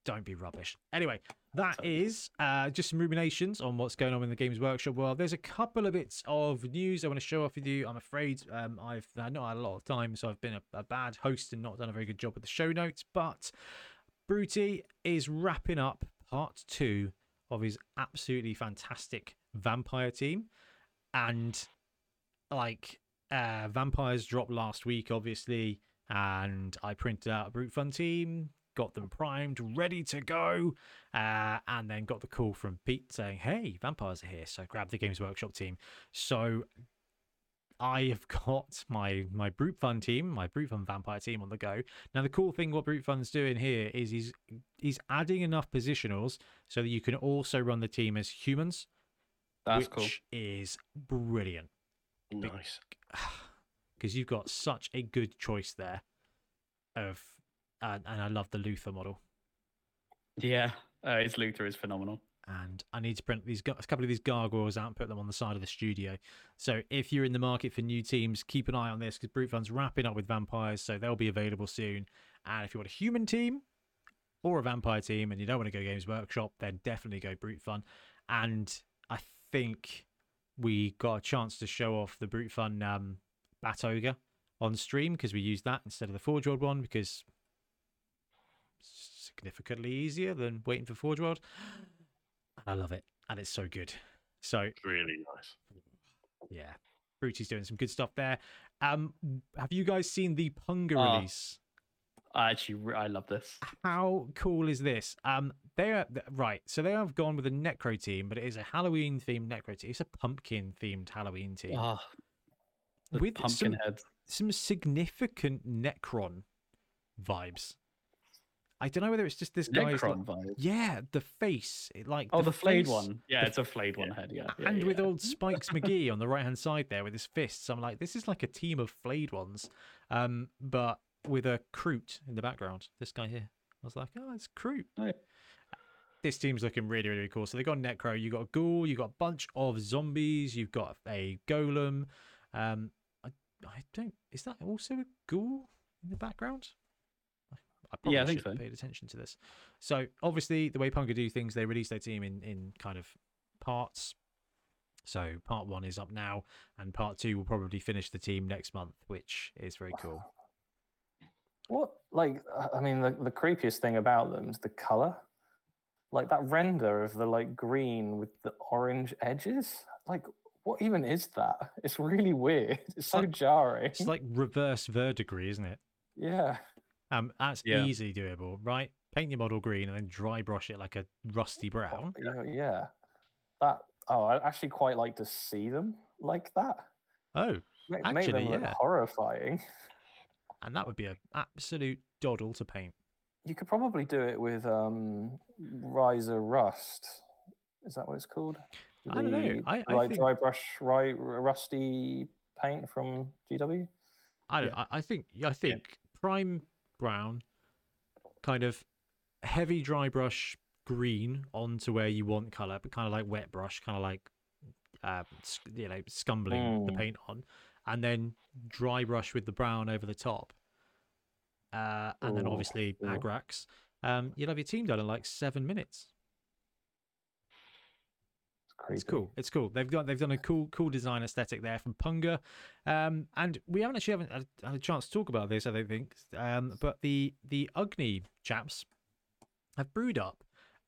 Don't be rubbish. Anyway, that Sorry. is uh, just some ruminations on what's going on in the Games Workshop world. There's a couple of bits of news I want to show off with you. I'm afraid um, I've uh, not had a lot of time, so I've been a, a bad host and not done a very good job with the show notes. But Bruty is wrapping up part two of his absolutely fantastic vampire team. And like uh vampires dropped last week obviously and i printed out a brute fun team got them primed ready to go uh and then got the call from pete saying hey vampires are here so grab the games workshop team. So i have got my my brute fun team my brute fun vampire team on the go. Now the cool thing what brute fun's doing here is he's he's adding enough positionals so that you can also run the team as humans That's which cool. is brilliant Nice. because you've got such a good choice there of and, and I love the Luthor model Yeah, uh, his Luthor is phenomenal. and I need to print these a couple of these gargoyles out and put them on the side of the studio. So if you're in the market for new teams, keep an eye on this because Brute Fun's wrapping up with vampires, so they'll be available soon. And if you want a human team or a vampire team and you don't want to go Games Workshop, then definitely go Brute Fun. And I think we got a chance to show off the Brute Fun um, Bat Ogre on stream because we used that instead of the Forge World one because significantly easier than waiting for Forge World. And I love it. And it's so good. So Really nice. yeah, Bruty's doing some good stuff there. Um, have you guys seen the Punga Ah. release? I actually, I love this. How cool is this? Um, they are right. So they have gone with a Necro team, but it is a Halloween themed Necro team. It's a pumpkin themed Halloween team Ah, the with pumpkin some heads. some significant Necron vibes. I don't know whether it's just this guy's. like- Necron vibe. yeah, the face, it, like Oh, the, flayed face- one. Yeah, the it's a flayed one head. Yeah, yeah, and with old Spikes McGee on the right hand side there with his fists, I'm like, this is like a team of flayed ones, um, but with a Kroot in the background. This guy here, I was like, oh, it's Kroot. Oh, yeah. This team's looking really, really cool. So they got Necro, you got a Ghoul, you got a bunch of zombies, you've got a Golem. Um, I, I don't. Is that also a Ghoul in the background? I, probably Yeah, I think should have so. paid attention to this. So obviously, the way Punga do things, they release their team in in kind of parts. So part one is up now, and part two will probably finish the team next month, which is very cool. What, like, uh, I mean, the, the creepiest thing about them is the color. Like that render of the like green with the orange edges. Like, what even is that? It's really weird. It's so like- jarring. It's like reverse verdigris, isn't it? yeah. Um, that's Yeah. easy doable, right? Paint your model green and then dry brush it like a rusty brown. Yeah, yeah. That. Oh, I actually quite like to see them like that. Oh, Make, make Actually, them look yeah. horrifying. and that would be an absolute doddle to paint. You could probably do it with um, Ryza Rust. Is that what it's called? I don't know. The I- I dry, think- dry brush, ry, rusty paint from GW. I don't. Yeah. I, I think. I think prime brown, kind of heavy dry brush green onto where you want color, but kind of like wet brush, kind of like, uh, you know, scumbling the Mm. paint on, and then dry brush with the brown over the top. Uh, and then obviously ooh. Agrax. Um, you'll have your team done in like seven minutes. It's. It's cool. It's cool. They've got they've done a cool cool design aesthetic there from Punga, um, and we haven't actually haven't had, had a chance to talk about this. I don't think, um, but the the Ugni chaps have brewed up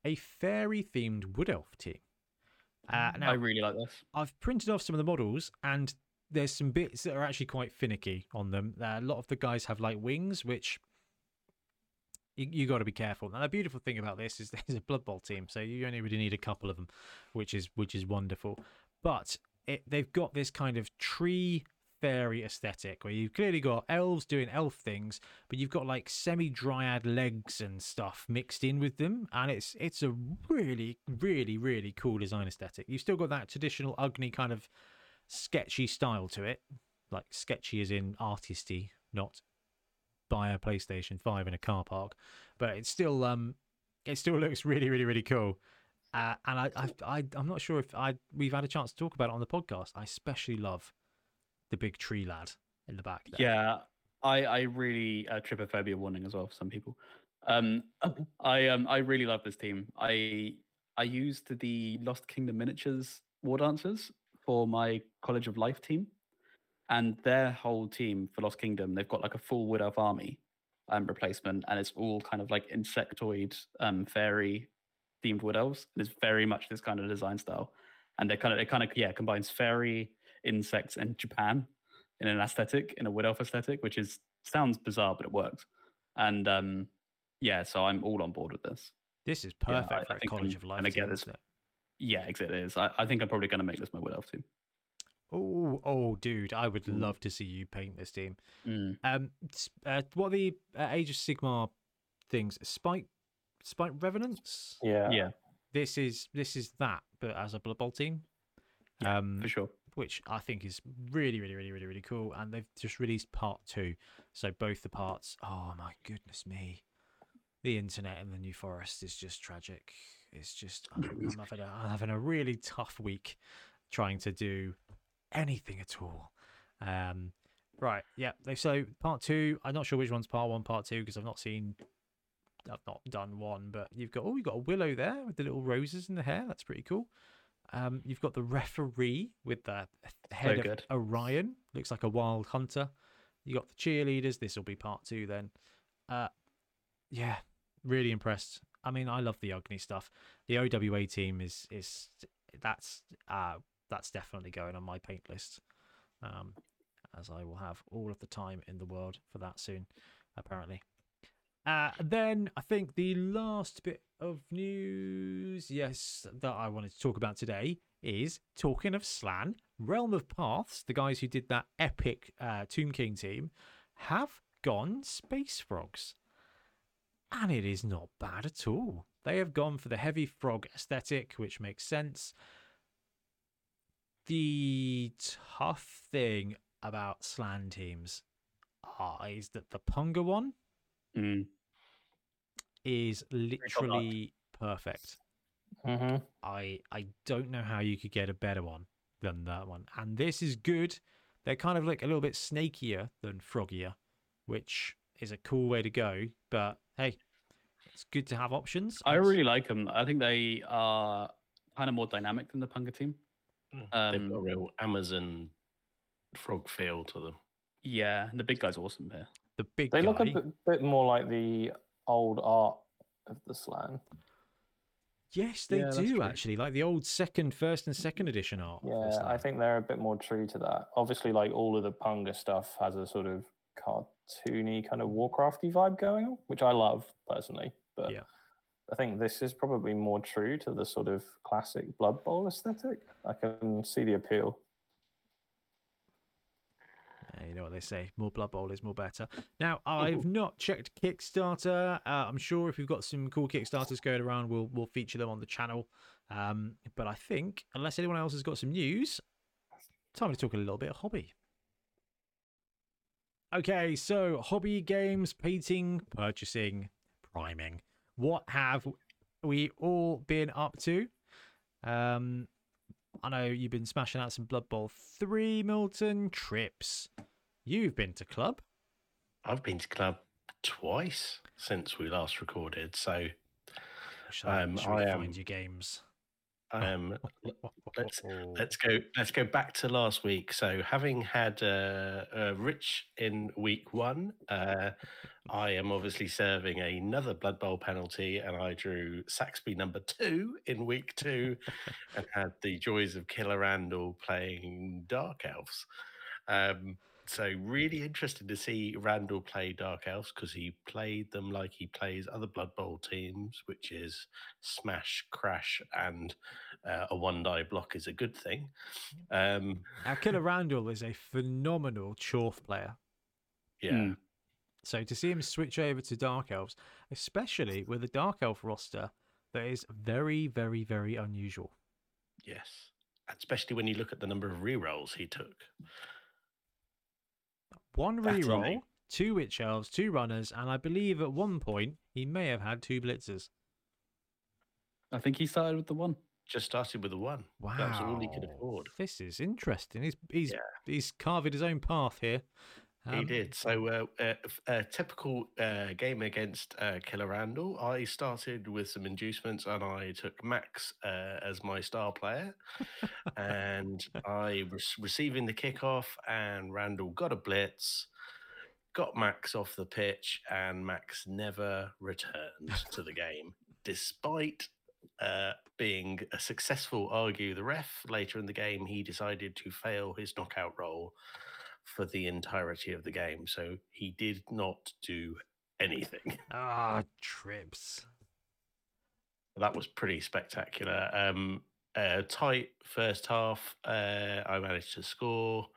a fairy themed wood elf team. Uh, now I really like this. I've printed off some of the models, and there's some bits that are actually quite finicky on them. Uh, a lot of the guys have like wings, which you, you got to be careful. Now the beautiful thing about this is there's a Blood Bowl team, so you only really need a couple of them, which is which is wonderful. But it, they've got this kind of tree fairy aesthetic where you've clearly got elves doing elf things, but you've got like semi dryad legs and stuff mixed in with them, and it's it's a really really really cool design aesthetic. You've still got that traditional ugly kind of sketchy style to it, like sketchy as in artisty, not buy a PlayStation Five in a car park, but it's still um it still looks really really really cool. Uh, and I, I, I, I'm not sure if I we've had a chance to talk about it on the podcast. I especially love the big tree lad in the back. There. Yeah, I I really uh, warning as well for some people. Um, I um I really love this team. I I used the Lost Kingdom miniatures war dancers for my College of Life team, and their whole team for Lost Kingdom they've got like a full Wood Elf army um replacement, and it's all kind of like insectoid um fairy themed wood elves. And It's very much this kind of design style, and they kind of it kind of yeah combines fairy insects and Japan in an aesthetic in a wood elf aesthetic, which is sounds bizarre but it works. And um yeah, so I'm all on board with this. This is Yeah, perfect I- for I a College I'm of Life. gonna get team, this- isn't it? Yeah, exactly. It is. I, I think I'm probably going to make this my wood elf team. Oh, oh, dude, I would Mm. love to see you paint this team. Mm. Um, uh, what are the uh, Age of Sigmar things? Spike, Spite Revenants. Yeah. Yeah, This is this is that, but as a Blood Bowl team. Yeah, um, for sure. which I think is really, really, really, really, really cool. And they've just released part two, so both the parts. Oh my goodness me, the internet in the New Forest is just tragic. It's just I'm, I'm having a, I'm having a really tough week trying to do anything at all. Um, right, yeah. They so part two. I'm not sure which one's part one, part two because I've not seen. I've not done one, but you've got oh, you've got a willow there with the little roses in the hair. That's pretty cool. Um, you've got the referee with the head of. Orion. Looks like a wild hunter. You got the cheerleaders. This will be part two then. Uh, yeah, really impressed. I mean, I love the ugly stuff. The OWA team is is that's uh that's definitely going on my paint list. Um, as I will have all of the time in the world for that soon, apparently. Uh, then I think the last bit of news, yes, that I wanted to talk about today is talking of Slann, Realm of Paths, the guys who did that epic uh, Tomb King team, have gone Space Frogs. And it is not bad at all. They have gone for the heavy frog aesthetic, which makes sense. The tough thing about Slann teams are, is that the Punga one Mm. is literally perfect. hmm I I don't know how you could get a better one than that one. And this is good. They're kind of like a little bit snakier than froggier, which is a cool way to go. But hey, it's good to have options. I really like them. I think they are kind of more dynamic than the Punga team. They've got a Um, real Amazon frog feel to them. yeah, and the big guy's awesome here. the big They guy. look a bit, bit more like the old art of the slann. Yes, they Yeah, do actually. Like the old second, first, and second edition art. of Yeah, I think they're a bit more true to that. Obviously, like all of the Punga stuff has a sort of cartoony kind of Warcrafty vibe going on, which I love personally. But Yeah. I think this is probably more true to the sort of classic Blood Bowl aesthetic. I can see the appeal. You know what they say more blood bowl is more better now i've not checked kickstarter uh, i'm sure if we've got some cool kickstarters going around we'll we'll feature them on the channel um, but i think unless anyone else has got some news time to talk a little bit of hobby okay so hobby games painting purchasing priming what have we all been up to um I know you've been smashing out some Blood Bowl 3 Milton trips. You've been to club. I've been to club twice since we last recorded, so I- Um, I am- find your games? Um, let's- let's go. Let's go back to last week. So, having had uh, uh, Rich in week one, uh, I am obviously serving another Blood Bowl penalty, and I drew Saxby number two in week two, and had the joys of Killer Randall playing Dark Elves. Um, so really interested to see Randall play Dark Elves because he played them like he plays other Blood Bowl teams, which is smash, crash, and uh, a one die block is a good thing. Um, Now, Killer Randall is a phenomenal Chorf player. yeah, Mm. So to see him switch over to Dark Elves, especially with a Dark Elf roster that is very, very, very unusual. yes, especially when you look at the number of rerolls he took. One That's reroll, amazing. two Witch Elves, two runners, and I believe at one point he may have had two blitzers. I think he started with the one. Just started with the one. Wow, That was all he could afford. This is interesting. He's he's Yeah. he's carved his own path here. He Um, did. So, uh, uh, f- a typical uh, game against uh, Killer Randall, I started with some inducements and I took Max uh, as my star player. and I was receiving the kickoff, and Randall got a blitz, got Max off the pitch, and Max never returned to the game, despite. Uh, being a successful argue the ref later in the game, he decided to fail his knockout roll for the entirety of the game. So he did not do anything. Ah, trips. that was pretty spectacular. Um, uh, tight first half. Uh, I managed to score.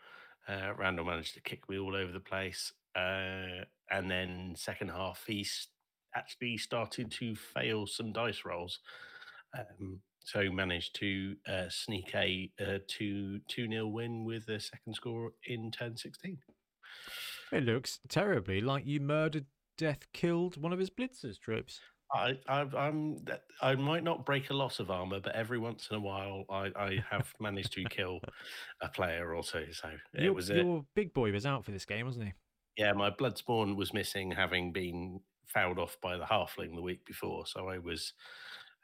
Uh, Randall managed to kick me all over the place. Uh, and then second half, he actually started to fail some dice rolls. Um, so managed to uh, sneak a uh, two two nil win with a second score in turn sixteen. It looks terribly like you murdered, death, killed one of his blitzers. Trips. I, I, I'm. I might not break a lot of armor, but every once in a while, I, I have managed to kill a player or two. So it your, was a, your big boy was out for this game, wasn't he? yeah. My bloodspawn was missing, having been fouled off by the halfling the week before. So I was.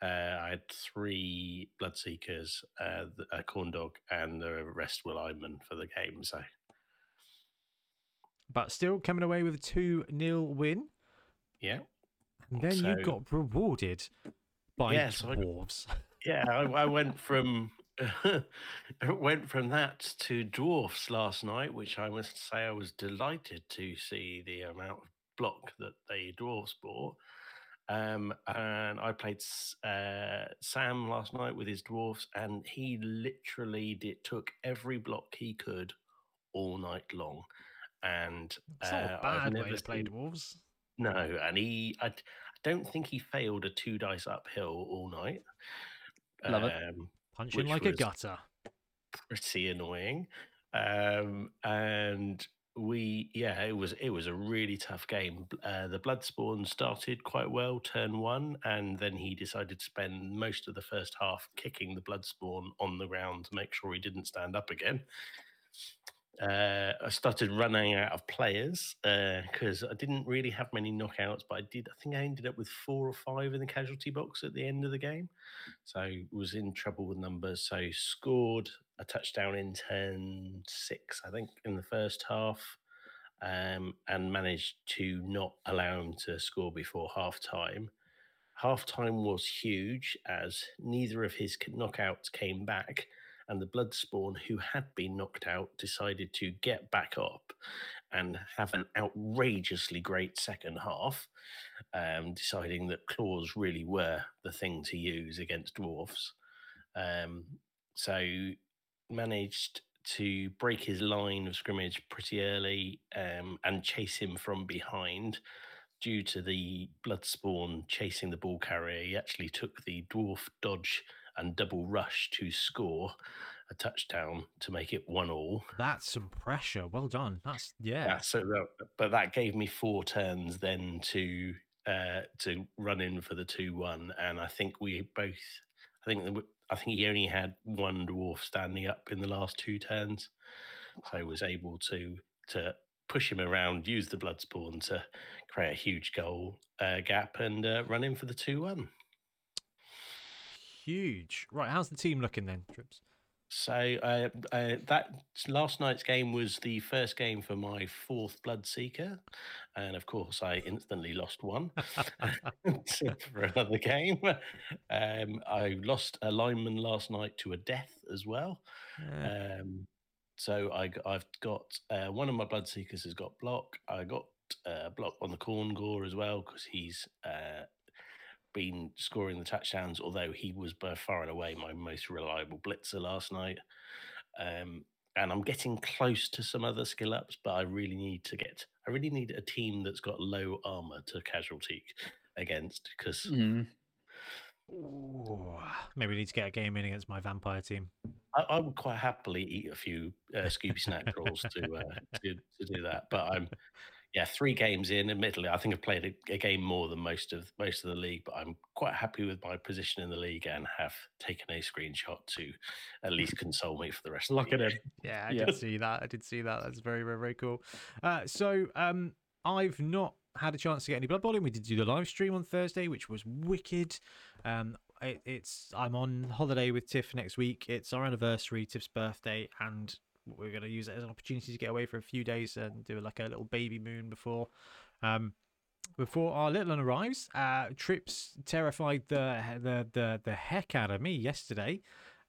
Uh, I had three bloodseekers, uh, a corn dog, and the rest were linemen for the game. So But still coming away with a 2 0 win. yeah, And then you got rewarded by Yeah, so I- dwarves. yeah, I, I went from went from that to dwarfs last night, which I must say I was delighted to see the amount of block that the dwarfs bought. Um, and I played uh, Sam last night with his dwarfs, and he literally did took every block he could all night long. And It's not uh, a I've bad way never to play dwarves. no, and he, I don't think he failed a two dice uphill all night. Love it. Um, Punching like a gutter. pretty annoying. Um, and we, yeah, it was it was a really tough game. Uh, the Bloodspawn started quite well, turn one, and then he decided to spend most of the first half kicking the Bloodspawn on the ground to make sure he didn't stand up again. Uh, I started running out of players because I didn't really have many knockouts, but I did. I think I ended up with four or five in the casualty box at the end of the game, so was in trouble with numbers. So scored a touchdown in 10 6, I think, in the first half, um, and managed to not allow him to score before half time. Half time was huge as neither of his knockouts came back, and the Bloodspawn, who had been knocked out, decided to get back up and have an outrageously great second half, um, deciding that claws really were the thing to use against dwarfs. Um, so managed to break his line of scrimmage pretty early um, and chase him from behind. Due to the Bloodspawn chasing the ball carrier, he actually took the dwarf dodge and double rush to score a touchdown to make it one all. That's some pressure. Well done. That's yeah. Yeah, so that, but that gave me four turns then to uh, to run in for the two one, and I think we both. I think I think he only had one dwarf standing up in the last two turns, so I was able to to push him around, use the blood spawn to create a huge goal uh, gap, and uh, run in for the two one. Huge. Right, how's the team looking then, Trips? So uh, uh, that last night's game was the first game for my fourth Bloodseeker, and of course I instantly lost one for another game. Um, I lost a lineman last night to a death as well. Yeah. Um, so I, have got uh, one of my Bloodseekers has got block. I got uh, block on the Khorngor as well because he's uh, been scoring the touchdowns. Although he was by far and away my most reliable blitzer last night. Um, and I'm getting close to some other skill ups, but I really need to get. I really need a team that's got low armor to casualty against because Mm. Ooh, maybe we need to get a game in against my vampire team. I, I would quite happily eat a few uh, Scooby snack rolls to, uh, to to do that. But I'm yeah, three games in. Admittedly, I think I've played a, a game more than most of most of the league, but I'm quite happy with my position in the league and have taken a screenshot to at least console me for the rest Look of the at him. Yeah, I Yeah. did see that. I did see that. That's very, very, very cool. Uh, so um, I've not had a chance to get any Blood Bowl in. We did do the live stream on Thursday, which was wicked. Um, it, it's I'm on holiday with Tiff next week. It's our anniversary, Tiff's birthday, and we're going to use it as an opportunity to get away for a few days and do like a little baby moon before. Um, before our little one arrives, uh, Trips terrified the the the the heck out of me yesterday.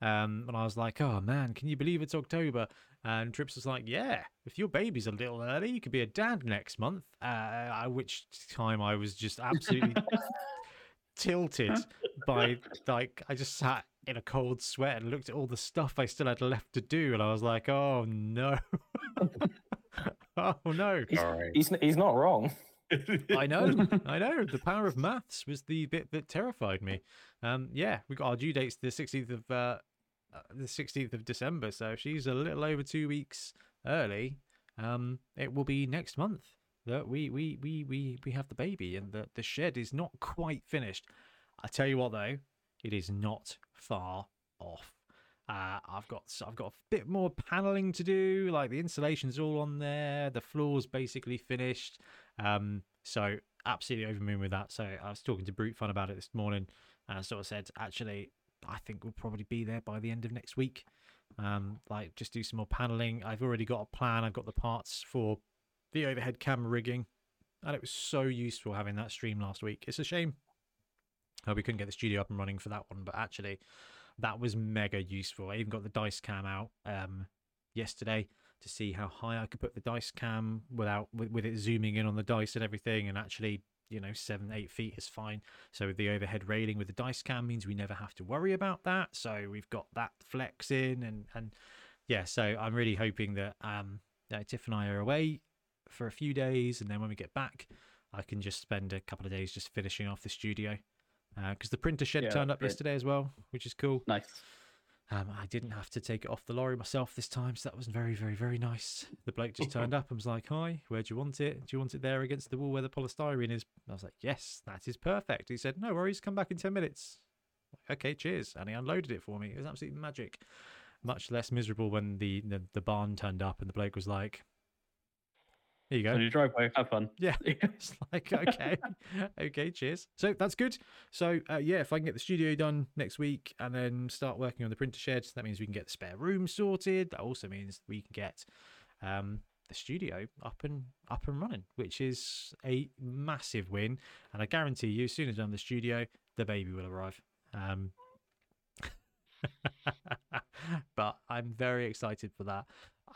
Um, and I was like, "Oh man, can you believe it's October?" And Trips was like, "Yeah, if your baby's a little early, you could be a dad next month." Uh, at which time I was just absolutely tilted by like I just sat in a cold sweat and looked at all the stuff I still had left to do, and I was like, "Oh no, oh no." He's, Sorry. he's, he's not wrong. I know, I know. The power of maths was the bit that terrified me. Um, yeah, we got our due dates the sixteenth of uh, uh, the sixteenth of December, so she's a little over two weeks early. Um, it will be next month that we we we we we have the baby, and the the shed is not quite finished. I tell you what, though, it is not far off. Uh, I've got I've got a bit more paneling to do. Like the insulation's all on there. The floor's basically finished. Um, so absolutely over moon with that. So I was talking to Brute Fun about it this morning, and I sort of said, actually, I think we'll probably be there by the end of next week. Um, like just do some more paneling. I've already got a plan. I've got the parts for the overhead camera rigging, and it was so useful having that stream last week. It's a shame uh, we couldn't get the studio up and running for that one, but actually, that was mega useful. I even got the dice cam out um, yesterday to see how high I could put the dice cam without with, with it zooming in on the dice and everything, and actually, you know, seven eight feet is fine. So the overhead railing with the dice cam means we never have to worry about that. So we've got that flex in, and and yeah. So I'm really hoping that um, that Tiff and I are away for a few days, and then when we get back, I can just spend a couple of days just finishing off the studio. Because the printer shed Yeah, turned up great. yesterday as well, which is cool. Nice. Um, I didn't have to take it off the lorry myself this time, so that was very, very, very nice. The bloke just turned up and was like, "Hi, where do you want it? Do you want it there against the wall where the polystyrene is?" I was like, "Yes, that is perfect." He said, "No worries, come back in ten minutes." Okay, cheers, and he unloaded it for me. It was absolutely magic. Much less miserable when the the, the barn turned up and the bloke was like, "Here you go. On your driveway, have fun. Yeah, it's like okay, okay, cheers. So that's good. So uh, yeah, if I can get the studio done next week and then start working on the printer shed, that means we can get the spare room sorted. That also means we can get um, the studio up and up and running, which is a massive win. And I guarantee you, as soon as I'm in the studio, the baby will arrive. Um, but I'm very excited for that.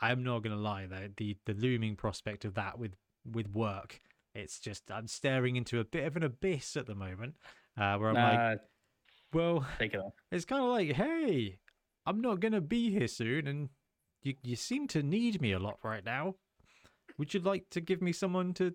I'm not gonna lie though, the the looming prospect of that with with work, it's just I'm staring into a bit of an abyss at the moment, uh, where I'm like, well, take it off. it's kind of like, hey, I'm not gonna be here soon, and you you seem to need me a lot right now. Would you like to give me someone to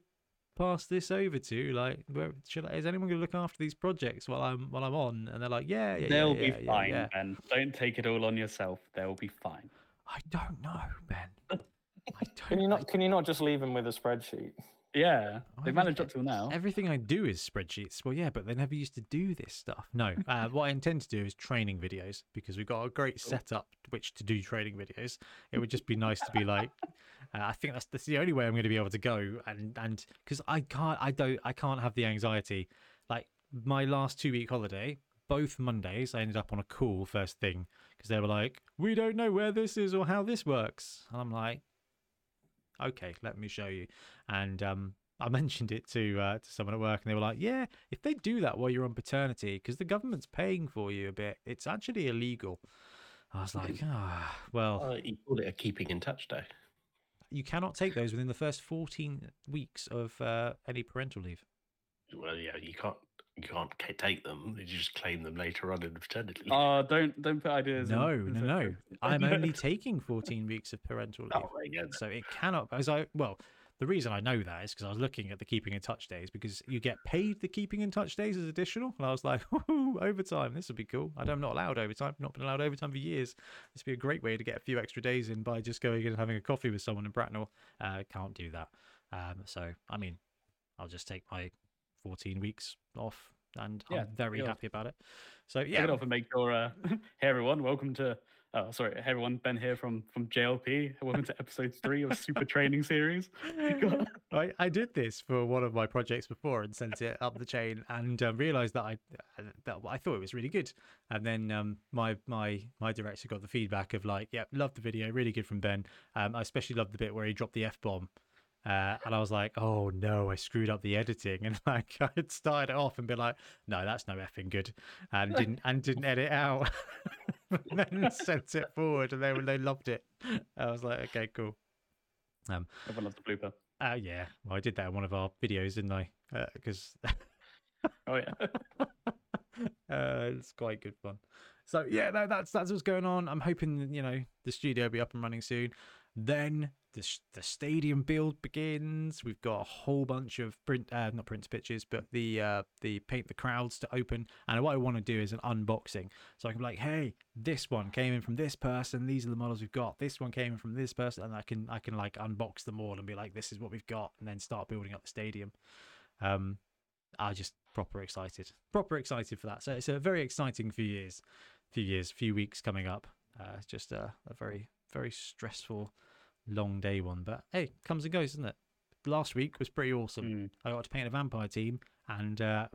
pass this over to? Like, where should I, is anyone gonna look after these projects while I'm while I'm on? And they're like, yeah, yeah, They'll yeah, be yeah, fine, yeah. Ben. Don't take it all on yourself. They'll be fine. I don't know, Ben. I don't. Can you not? Can you not just leave him with a spreadsheet? Yeah, I they've managed up till now. Everything I do is spreadsheets. Well, yeah, but they never used to do this stuff. No, uh, what I intend to do is training videos because we've got a great setup which to do training videos. It would just be nice to be like, uh, I think that's that's the only way I'm going to be able to go and and because I can't I don't I can't have the anxiety. Like my last two week holiday, both Mondays I ended up on a call first thing because they were like, we don't know where this is or how this works, and I'm like, okay, let me show you. And um, I mentioned it to uh, to someone at work, and they were like, "Yeah, if they do that while you're on paternity, because the government's paying for you a bit, it's actually illegal." I was like, ah, well, Uh, you call it a keeping in touch day. you cannot take those within the first 14 weeks of uh, any parental leave. Well, yeah, you can't you can't take them. You just claim them later on in the paternity leave. Oh, don't don't put ideas. No, in no, no. I'm only taking 14 weeks of parental leave. Oh, there you go. So it cannot, as I, well, the reason I know that is because I was looking at the keeping in touch days because you get paid the keeping in touch days as additional. And I was like, Woohoo, overtime. This would be cool. I am not allowed overtime. Not been allowed overtime for years. This would be a great way to get a few extra days in by just going and having a coffee with someone in Bracknell. Uh, can't do that. Um, so, I mean, I'll just take my 14 weeks off and Yeah, I'm very happy about it. So, Yeah. it off and make your Uh, hey everyone, welcome to. Oh, sorry, hey everyone. Ben here from from JLP. Welcome to episode three of Super Training Series. I, I did this for one of my projects before and sent it up the chain and um, realized that I that I thought it was really good. And then um, my my my director got the feedback of like, yeah, loved the video, really good from Ben. Um, I especially loved the bit where he dropped the f bomb. Uh, and I was like, oh no, I screwed up the editing, and like I had started it off and been like, no, that's no effing good, and didn't and didn't edit out, and then sent it forward, and they were- they loved it. I was like, okay, cool. Everyone loves the blooper. Uh, yeah, well, I did that in one of our videos, didn't I? Because Oh yeah. uh, it's quite good fun. So yeah, no, that's that's what's going on. I'm hoping you know the studio will be up and running soon. Then the the stadium build begins. We've got a whole bunch of print, uh, not print pitches, but the uh, the paint the crowds to open. And what I want to do is an unboxing, so I can be like, hey, this one came in from this person. These are the models we've got. This one came in from this person, and I can I can like unbox them all and be like, this is what we've got, and then start building up the stadium. Um, I just proper excited, proper excited for that. So it's a very exciting few years, few years, few weeks coming up. Uh, it's just a, a very, very stressful, long day one. But hey, comes and goes, isn't it? Last week was pretty awesome. Mm. I got to paint a vampire team and uh,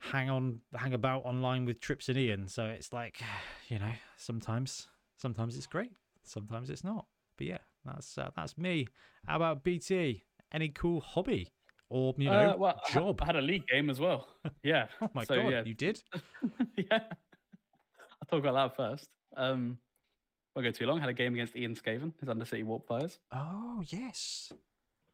hang on, hang about online with Trips and Ian. So it's like, you know, sometimes, sometimes it's great, sometimes it's not. But yeah, that's uh, that's me. How about BT? Any cool hobby or you know Uh, well, I job? I had a league game as well. Yeah. Oh my so, god, yeah. you did? yeah. I'll talk about that first. Um, won't go too long. Had a game against Ian Skaven, his Undercity Warp Fires. Oh yes.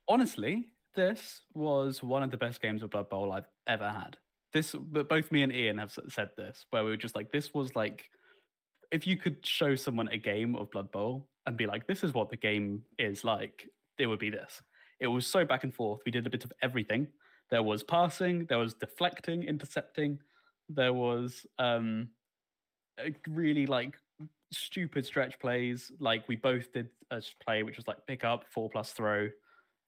Honestly, this was one of the best games of Blood Bowl I've ever had. This, but both me and Ian have said this, where we were just like, this was like, if you could show someone a game of Blood Bowl and be like, this is what the game is like, it would be this. It was so back and forth. We did a bit of everything. There was passing, there was deflecting, intercepting, there was um, a really like stupid stretch plays. Like we both did a play which was like pick up, four plus throw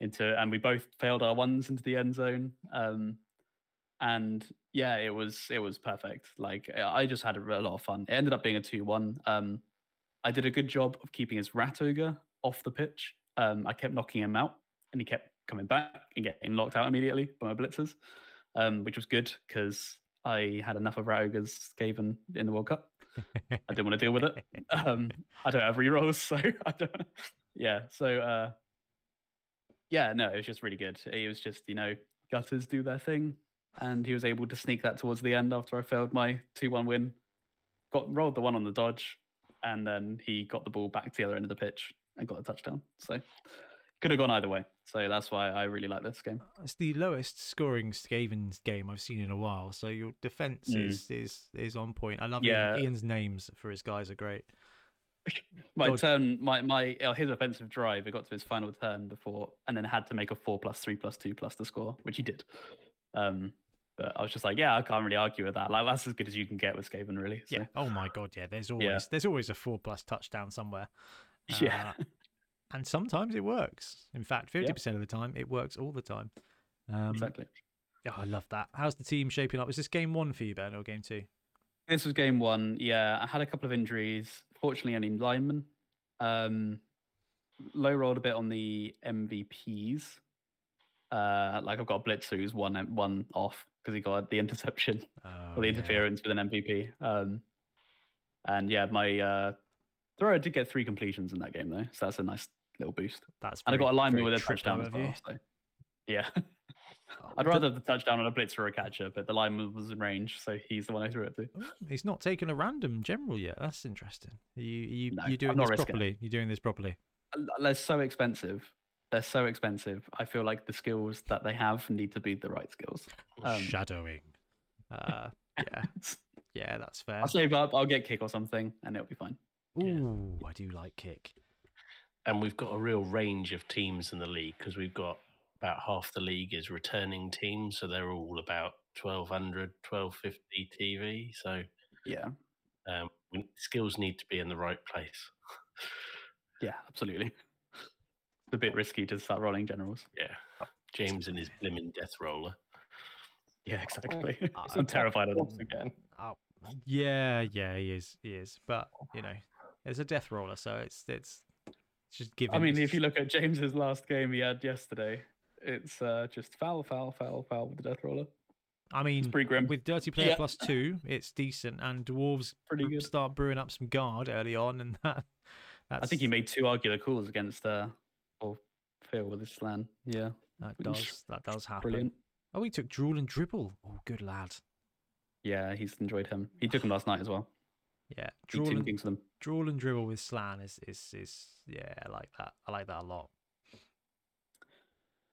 into, and we both failed our ones into the end zone. Um, and yeah, it was it was perfect. Like I just had a, a lot of fun. It ended up being a two-one. Um, I did a good job of keeping his rat ogre off the pitch. Um, I kept knocking him out, and he kept coming back and getting locked out immediately by my blitzers, um, which was good because I had enough of rat ogres Skaven in the World Cup. I didn't want to deal with it. Um, I don't have rerolls, so I don't. Yeah, so uh, yeah, no, it was just really good. It was just you know gutters do their thing, and he was able to sneak that towards the end after I failed my two-one win. Got rolled the one on the dodge, and then he got the ball back to the other end of the pitch and got a touchdown. So could have gone either way. So that's why I really like this game. It's the lowest scoring Skaven's game I've seen in a while. So your defense Mm. is, is is on point. I love Yeah. Ian's names for his guys are great. My God. turn, my my uh, his offensive drive, it got to his final turn before, and then had to make a four plus three plus two plus the score, which he did. Um, but I was just like, yeah, I can't really argue with that. Like that's as good as you can get with Skaven, really. So, Yeah. Oh my god. Yeah. There's always Yeah. there's always a four plus touchdown somewhere. Yeah. And sometimes it works. In fact, fifty percent of the time it works all the time. Um, exactly. Yeah, I love that. How's the team shaping up? Was this game one for you, Ben, or game two? This was game one. Yeah, I had a couple of injuries. Fortunately, only linemen. Um, low rolled a bit on the MVPs. Uh, like I've got a blitzer who's one one off because he got the interception Oh, or the yeah. interference with an MVP. Um, and yeah, my uh, thrower did get three completions in that game though, so that's a nice little boost. That's And I got a lineman with a touchdown as well. So yeah, I'd rather the touchdown on a blitz or a catcher, but the lineman was in range, so he's the one I threw it to. Oh, He's not taken a random general yet. That's interesting. You you No, you're doing this risking it. properly. You're doing this properly. They're so expensive. They're so expensive. I feel like the skills that they have need to be the right skills. Um, Shadowing. Uh, yeah, yeah, that's fair. I'll save up. I'll get kick or something, and it'll be fine. Yeah. Ooh, I do like kick. and we've got a real range of teams in the league because we've got about half the league is returning teams, so they're all about 1200, 1250 TV. So Yeah, um, skills need to be in the right place. yeah, absolutely. It's a bit risky to start rolling generals. Yeah, James and his blimmin' death roller. Yeah, exactly. Uh, I'm terrified of them. again. Oh, yeah, yeah, he is, he is. But you know, it's a death roller, so it's it's, it's just giving. I mean, if you look at James's last game he had yesterday, it's uh, just foul, foul, foul, foul with the death roller. I mean, It's pretty grim. with Dirty Player Yeah. Plus two, it's decent, and dwarves Pretty good. start brewing up some guard early on, and that. That's, I think he made two arguable calls against uh, or Phil with his slann. Yeah, that does that does happen. brilliant. Oh, he took drool and dribble. Oh, good lad. Yeah, he's enjoyed him. He took him last night as well. Yeah, He drool two and, kings them. drool and dribble with slann is is is yeah, I like that. I like that a lot.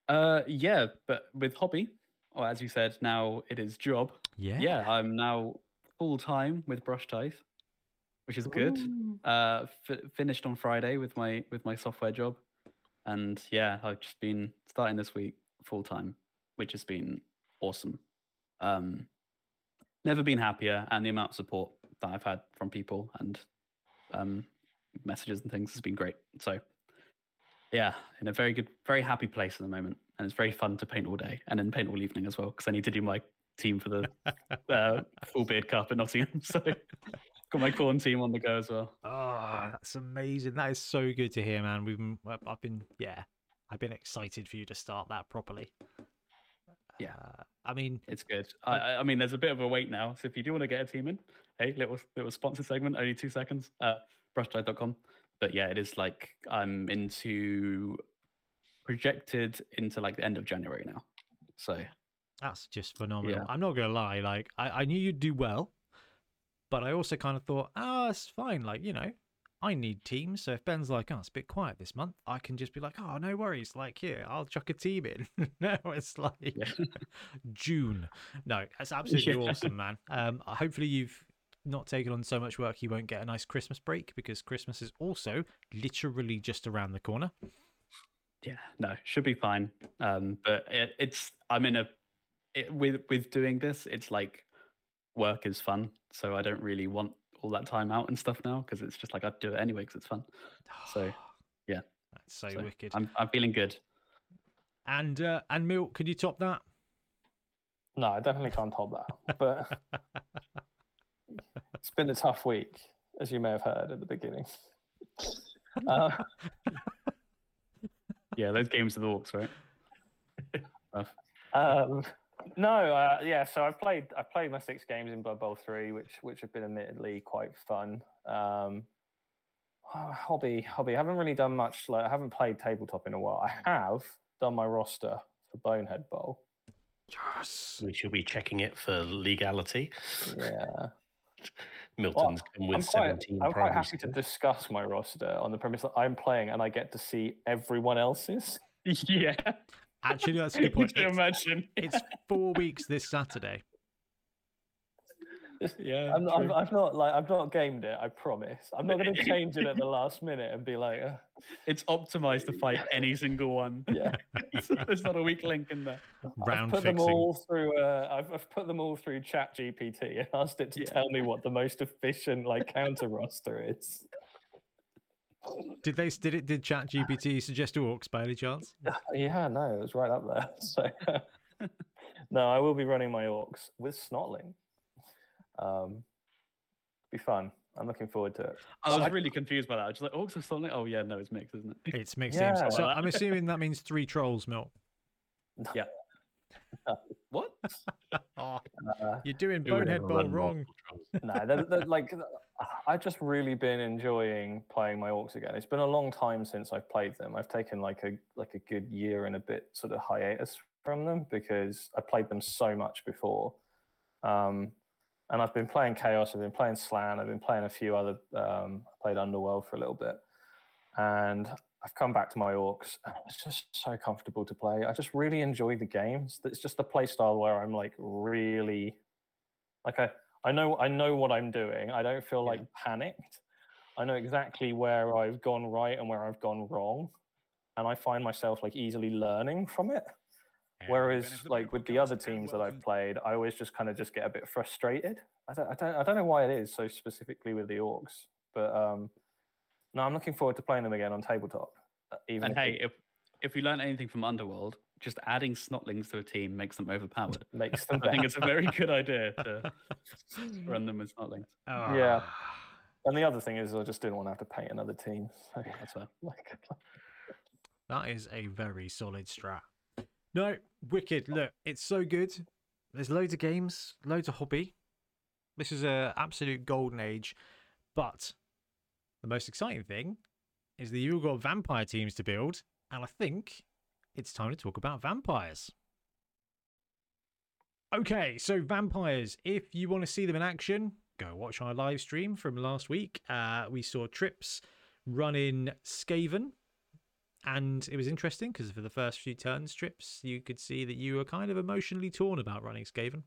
Uh, yeah, but with hobby, or as you said, now it is job. Yeah. Yeah, I'm now full time with Brushtide, which is good. Uh, f- finished on Friday with my with my software job, and yeah, I've just been starting this week full time, which has been awesome. Um, never been happier, and the amount of support that I've had from people and um, messages and things has been great. So yeah, in a very good, very happy place at the moment, and it's very fun to paint all day and then paint all evening as well because I need to do my team for the uh, full beard cup at Nottingham. So got my Khorne team on the go as well. Oh, that's amazing. That is so good to hear, man. We've been, I've- been, yeah, I've been excited for you to start that properly. Yeah. Uh, I mean, It's good. I I mean, there's a bit of a wait now. So if you do want to get a team in, hey, little little sponsor segment, only two seconds. Uh, brushtide.com. But yeah, it is like I'm into projected into like the end of January now. So that's just phenomenal. Yeah. I'm not gonna lie. Like, I, I knew you'd do well, but I also kind of thought, ah, it's fine. Like, you know, I need teams. So if Ben's like, oh, it's a bit quiet this month, I can just be like, oh, no worries. Like, here, I'll chuck a team in. no, it's like yeah. June. No, that's absolutely Yeah. awesome, man. Um, hopefully you've not taking on so much work you won't get a nice Christmas break because Christmas is also literally just around the corner. Yeah, no, should be fine. Um, but it, it's I'm in a it, with with doing this. It's like work is fun, so I don't really want all that time out and stuff now because it's just like I'd do it anyway because it's fun. So, yeah. that's so, So wicked. I'm I'm feeling good. And uh, and Milk, could you top that? No, I definitely can't top that. But it's been a tough week, as you may have heard at the beginning. Uh, Yeah, those games are the Orcs, right? um, no, uh, yeah. So I've played. I've played my six games in Blood Bowl three, which which have been admittedly quite fun. Um, oh, hobby, hobby. I haven't really done much. Like I haven't played tabletop in a while. I have done my roster for Bonehead Bowl. Yes. We should be checking it for legality. Yeah. Milton's come with I'm quite, 17 I'm quite happy to discuss my roster on the premise that I'm playing and I get to see everyone else's. yeah, Actually, that's a good point. Can you It's, imagine? it's four weeks this Saturday. yeah, I'm, I'm. I've not like I've not gamed it. I promise. I'm not going to change it at the last minute and be like, uh, it's optimized to fight any single one. yeah. There's not a weak link in there. Round I've put them all through. Uh, I've, I've put them all through Chat GPT and asked it to Yeah. tell me what the most efficient like counter roster is. Did they? Did it? Did Chat GPT suggest orcs by any chance? Yeah, no, it was right up there. So no, I will be running my orcs with Snotling. Um, be fun. I'm looking forward to it. I was really confused by that. I was just like, Orcs or something? Oh yeah, no, it's mixed, isn't it? It's mixed Yeah. teams. So I'm assuming that means three trolls, Milk. What? Oh, Uh, you're doing Bonehead ever Bowl wrong. no, they're, they're, like I've just really been enjoying playing my orcs again. It's been a long time since I've played them. I've taken like a like a good year and a bit sort of hiatus from them because I played them so much before. Um, and I've been playing Chaos, I've been playing Slann, I've been playing a few other. Um, I played Underworld for a little bit, and I've come back to my orcs, and it's just so comfortable to play. I just really enjoy the games. It's just a play style where I'm like really, like I I know I know what I'm doing. I don't feel like panicked. I know exactly where I've gone right and where I've gone wrong, and I find myself like easily learning from it. Whereas, like with the other teams that I've played, I always just kind of just get a bit frustrated. I don't, I don't, I don't know why it is so specifically with the orcs, but um, no, I'm looking forward to playing them again on tabletop. uh, Even And if hey, it if if we learn anything from Underworld, just adding snotlings to a team makes them overpowered. makes them I think it's a very good idea to run them as snotlings. Yeah. Ah. And the other thing is, I just didn't want to have to pay another team. So, That's fair. That is a very solid strat. No, wicked. Look, it's so good. There's loads of games, loads of hobby. This is a absolute golden age. But the most exciting thing is that you've got vampire teams to build, and I think it's time to talk about vampires. Okay, so vampires. If you want to see them in action, go watch our live stream from last week. Uh, we saw Trips running Skaven, and it was interesting because for the first few turn strips, you could see that you were kind of emotionally torn about running Skaven.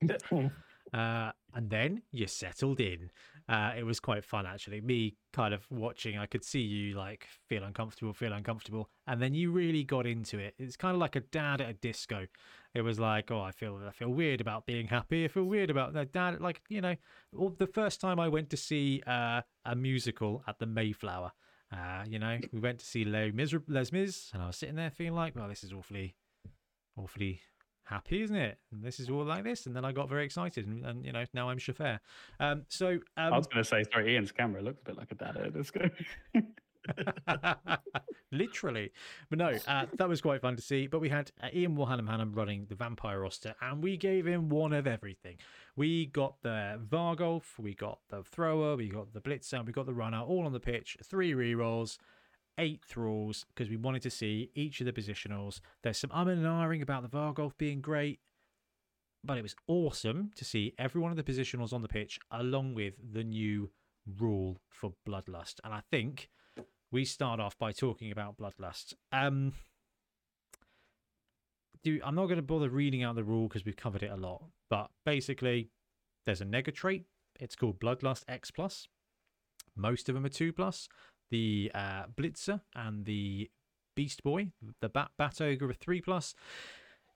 Uh, and then you settled in. Uh, it was quite fun actually. Me kind of watching, I could see you like feel uncomfortable, feel uncomfortable, and then you really got into it. It's kind of like a dad at a disco. It was like, oh, I feel, I feel weird about being happy. I feel weird about that dad. Like you know, well, the first time I went to see uh, a musical at the Mayflower. Uh, you know, we went to see Les, Les Mis, and I was sitting there feeling like, well, this is awfully, awfully happy, isn't it? And this is all like this. And then I got very excited, and, and you know, now I'm Chafer. Um, so um, I was going to say, sorry, Ian's camera looks a bit like a dad this go. literally. But no uh, that was quite fun to see. But we had uh, ian warhanam Hannam running the vampire roster and we gave him one of everything. We got the vargolf we got the thrower we got the blitzer and we got the runner all on the pitch three rerolls eight thralls because we wanted to see each of the positionals. There's some umming and ahhing about the vargolf being great but it was awesome to see every one of the positionals on the pitch along with the new rule for bloodlust. And i think we start off by talking about bloodlust. Um, do I'm not going to bother reading out the rule because we've covered it a lot, but basically, there's a nega trait. It's called bloodlust X plus. Most of them are two plus. The uh, blitzer and the beast boy, the bat bat ogre, are three plus.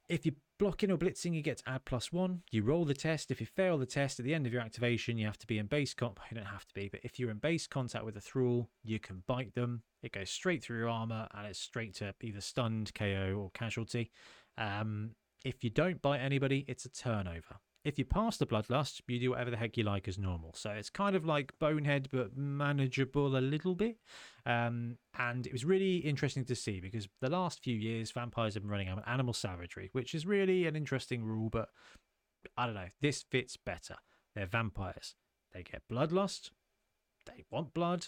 If you're blocking or blitzing, you get to add plus one. You roll the test. If you fail the test at the end of your activation, you have to be in base comp. You don't have to be, but if you're in base contact with a thrall, you can bite them. It goes straight through your armor and it's straight to either stunned, KO, or casualty. Um, if you don't bite anybody, it's a turnover. If you pass the bloodlust, you do whatever the heck you like as normal. So it's kind of like bonehead, but manageable a little bit. Um, and it was really interesting to see because the last few years, vampires have been running out animal savagery, which is really an interesting rule. But I don't know, this fits better. They're vampires. They get bloodlust. They want blood.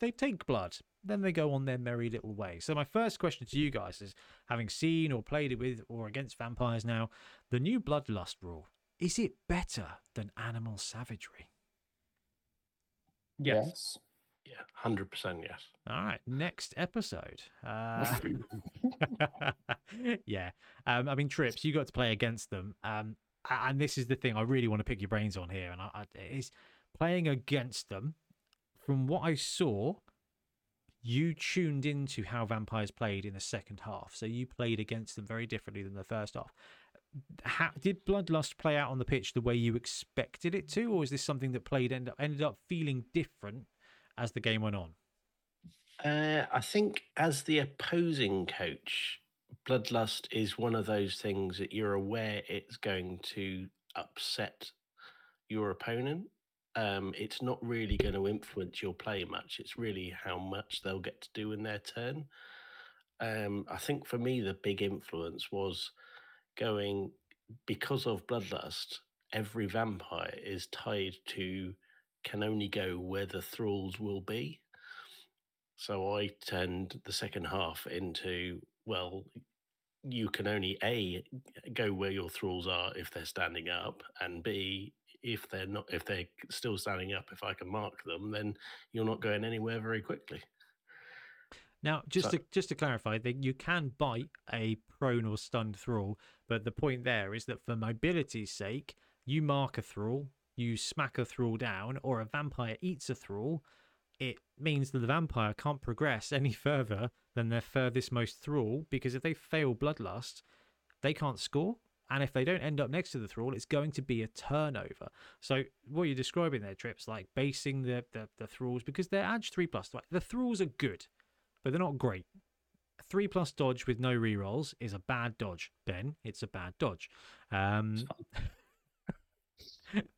They take blood. Then they go on their merry little way. So my first question to you guys is, having seen or played it with or against vampires now, the new bloodlust rule is it better than animal savagery? yes. Yeah, hundred percent yes. All right, next episode. Uh, yeah, um, I mean, trips. You got to play against them, um, and this is the thing I really want to pick your brains on here, and I, I, is playing against them. From what I saw, you tuned into how vampires played in the second half, so you played against them very differently than the first half. How, did bloodlust play out on the pitch the way you expected it to, or is this something that played end up, ended up feeling different as the game went on? Uh, I think as the opposing coach, bloodlust is one of those things that you're aware it's going to upset your opponent. Um, it's not really going to influence your play much. It's really how much they'll get to do in their turn. Um, I think for me, the big influence was going because of bloodlust. Every vampire is tied to can only go where the thralls will be. So I turned the second half into well, you can only a go where your thralls are if they're standing up, and b if they're not if they're still standing up. If I can mark them, then you're not going anywhere very quickly. Now, just So- to just to clarify, that you can bite a prone or stunned thrall, but the point there is that for mobility's sake, you mark a thrall, you smack a thrall down, or a vampire eats a thrall. It means that the vampire can't progress any further than their furthest most thrall because if they fail bloodlust, they can't score. And if they don't end up next to the thrall, it's going to be a turnover. So what you're describing there, trips like basing the the, the thralls because they're edge three plus. Like, the thralls are good but they're not great. Three plus dodge with no rerolls is a bad dodge. Ben, it's a bad dodge. Um,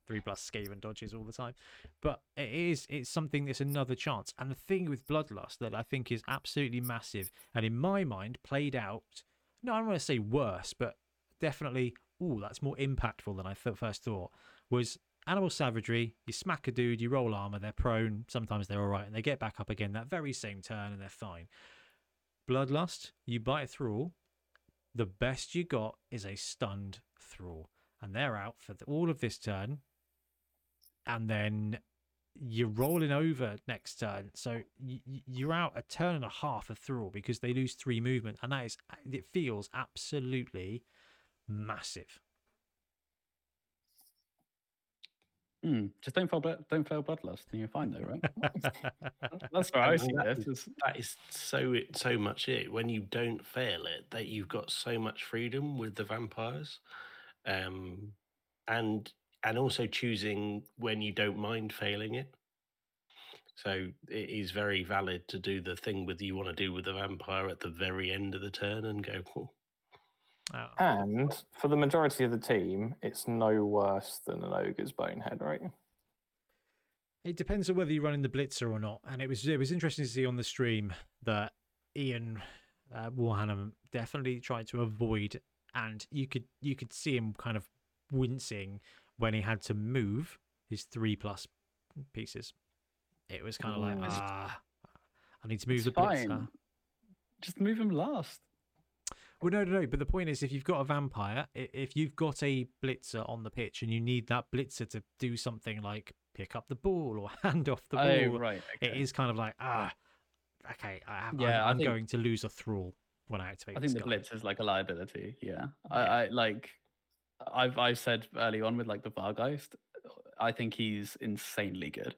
three plus Skaven dodges all the time, but it is it's something that's another chance. And the thing with Bloodlust that I think is absolutely massive, and in my mind played out. No, I don't want to say worse, but definitely, Oh, that's more impactful than I th- first thought. Was animal savagery? You smack a dude, you roll armor, they're prone. Sometimes they're all right, and they get back up again that very same turn, and they're fine. Bloodlust, you bite a thrall. The best you got is a stunned thrall, and they're out for the, all of this turn. And then you're rolling over next turn, so you're out a turn and a half of thrall because they lose three movement, and that is it feels absolutely massive. Hmm, just don't fail, blood- don't fail bloodlust, and you're fine though, right? That's where I see that this. is- is- That is so it so much it. When you don't fail it, that you've got so much freedom with the vampires, um, and and also choosing when you don't mind failing it. So it is very valid to do the thing with you want to do with the vampire at the very end of the turn and go. "Oh, Oh. And for the majority of the team, it's no worse than an ogre's bonehead, right? It depends on whether you're running the blitzer or not. And it was it was interesting to see on the stream that Ian uh, Warhannam definitely tried to avoid, and you could you could see him kind of wincing when he had to move his three plus pieces. It was kind of like Mm. ah, I need to move It's the blitzer. fine. Just move him last. Well, no, no, no. But the point is, if you've got a vampire, if you've got a blitzer on the pitch and you need that blitzer to do something like pick up the ball or hand off the ball, Oh, right. it okay. is kind of like ah, okay, I have, Yeah, I'm, I'm think- going to lose a thrall when I activate. I think the guy. blitz is like a liability. Yeah, I, I like. I've I've said early on with like the Vargheist, I think he's insanely good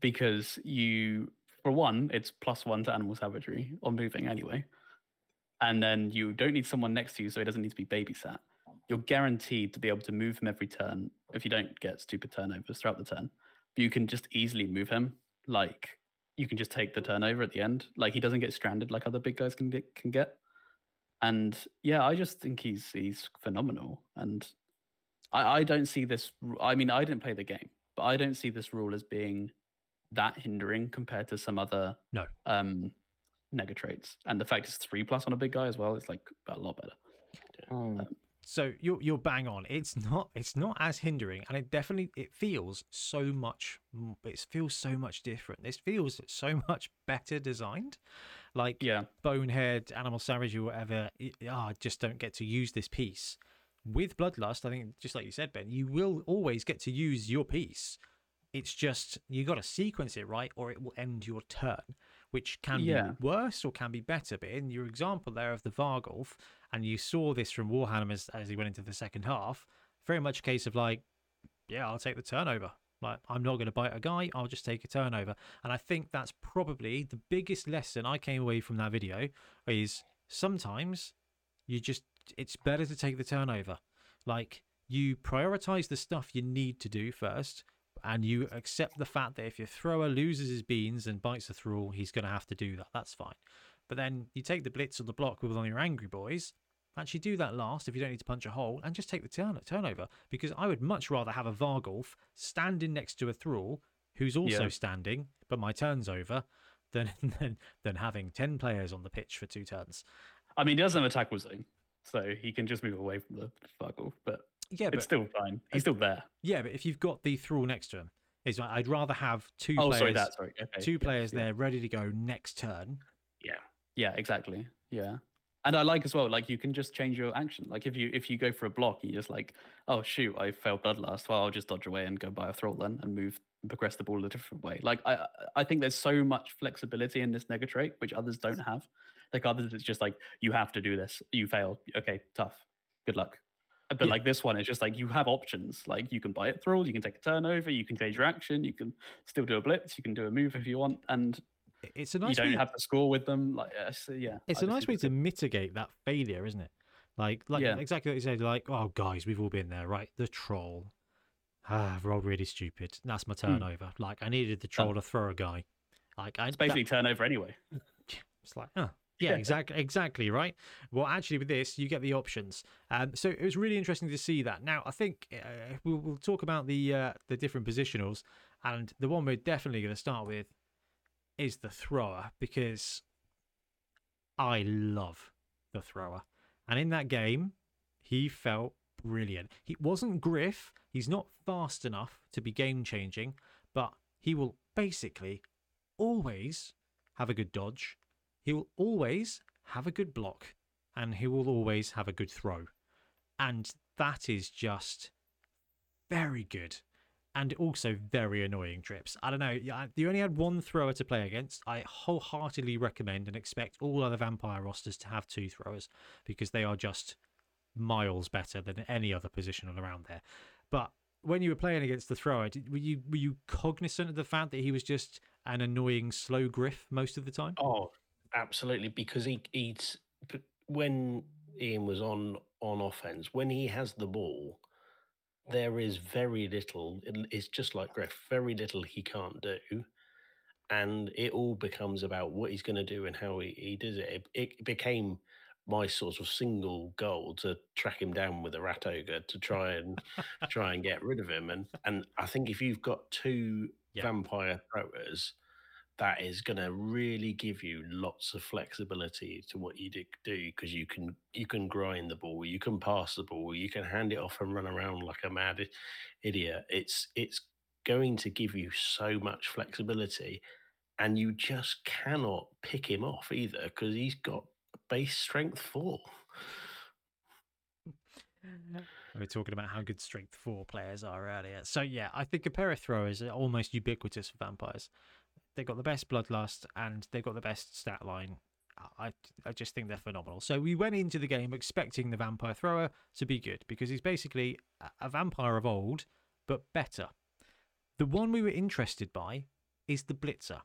because you, for one, it's plus one to animal savagery on moving anyway, and then you don't need someone next to you, so he doesn't need to be babysat. You're guaranteed to be able to move him every turn if you don't get stupid turnovers throughout the turn. You can just easily move him. Like you can just take the turnover at the end. Like he doesn't get stranded like other big guys can get, can get. And yeah, I just think he's he's phenomenal. And I, I don't see this. I mean, I didn't play the game, but I don't see this rule as being that hindering compared to some other No. um nega traits. And the fact it's three plus on a big guy as well, it's like a lot better. Hmm. So you're you're bang on. It's not it's not as hindering, and it definitely it feels so much. It feels so much different. This feels so much better designed. Like Yeah. bonehead, animal savage, or whatever. Ah, I just don't get to use this piece. With bloodlust, I think just like you said, Ben, you will always get to use your piece. It's just you got to sequence it right, or it will end your turn, which can Yeah. be worse or can be better. But in your example there of the Vargolf, and you saw this from Warhannam as, as he went into the second half, very much a case of like, yeah, I'll take the turnover. Like, I'm not going to bite a guy, I'll just take a turnover. And I think that's probably the biggest lesson I came away from that video is sometimes you just, it's better to take the turnover. Like, you prioritize the stuff you need to do first, and you accept the fact that if your thrower loses his beans and bites a thrall, he's going to have to do that. That's fine. But then you take the blitz or the block with one of your angry boys. Actually, do that last if you don't need to punch a hole, and just take the turn turnover. Because I would much rather have a Vargolf standing next to a thrall who's also Yeah. standing, but my turn's over, than than than having ten players on the pitch for two turns. I mean, he doesn't have a tackle zone, so he can just move away from the Vargolf, but Yeah, but it's still fine. He's still there. yeah, but if you've got the thrall next to him, is I'd rather have two Oh, players, sorry, that. Sorry. Okay. two players yeah. there ready to go next turn. Yeah. Yeah, exactly. Yeah. And I like as well, like you can just change your action. Like if you if you go for a block, you just like, oh shoot, I failed bloodlust. Well, I'll just dodge away and go buy a thrall then and move and progress the ball a different way. Like I I think there's so much flexibility in this nega trait which others don't have. Like others, it's just like you have to do this. You failed. Okay, tough. Good luck. But Yeah. like this one, it's just like you have options. Like you can buy it thrall, you can take a turnover, you can change your action, you can still do a blitz, you can do a move if you want, and It's a nice. you don't way. have to score with them. Like uh, so, yeah, it's a a nice way to mitigate that failure, isn't it? Like, like Yeah. exactly what you said. Like, oh, guys, we've all been there, right? The troll. Ah, I've rolled really stupid. That's my turnover. Like, I needed the troll to throw a guy. Like, I It's basically turnover anyway. It's like, oh, yeah, exactly, exactly, right. Well, actually, with this, you get the options. Um, so it was really interesting to see that. Now, I think uh, we'll, we'll talk about the uh, the different positionals, and the one we're definitely going to start with is the thrower because I love the thrower, and in that game, he felt brilliant. He wasn't Griff. He's not fast enough to be game changing, but he will basically always have a good dodge. He will always have a good block, and he will always have a good throw. And that is just very good and also very annoying trips. I don't know. You only had one thrower to play against. I wholeheartedly recommend and expect all other vampire rosters to have two throwers because they are just miles better than any other positional around there. But when you were playing against the thrower, did, were you were you cognizant of the fact that he was just an annoying slow griff most of the time? Oh, absolutely. Because he he's when Ian was on on offense, when he has the ball, there is very little. It's just like Griff. Very little he can't do, and it all becomes about what he's going to do and how he, he does it. it. It became my sort of single goal to track him down with a rat ogre to try and try and get rid of him. And and I think if you've got two Yeah. vampire throwers, that is going to really give you lots of flexibility to what you do because you can you can grind the ball, you can pass the ball, you can hand it off and run around like a mad idiot. It's it's going to give you so much flexibility, and you just cannot pick him off either because he's got base strength four. Mm-hmm. We were talking about how good strength four players are earlier. So yeah, I think a pair of throwers are almost ubiquitous for vampires. They've got the best bloodlust and they've got the best stat line. I I just think they're phenomenal. So we went into the game expecting the vampire thrower to be good because he's basically a- vampire of old, but better. The one we were interested by is the blitzer.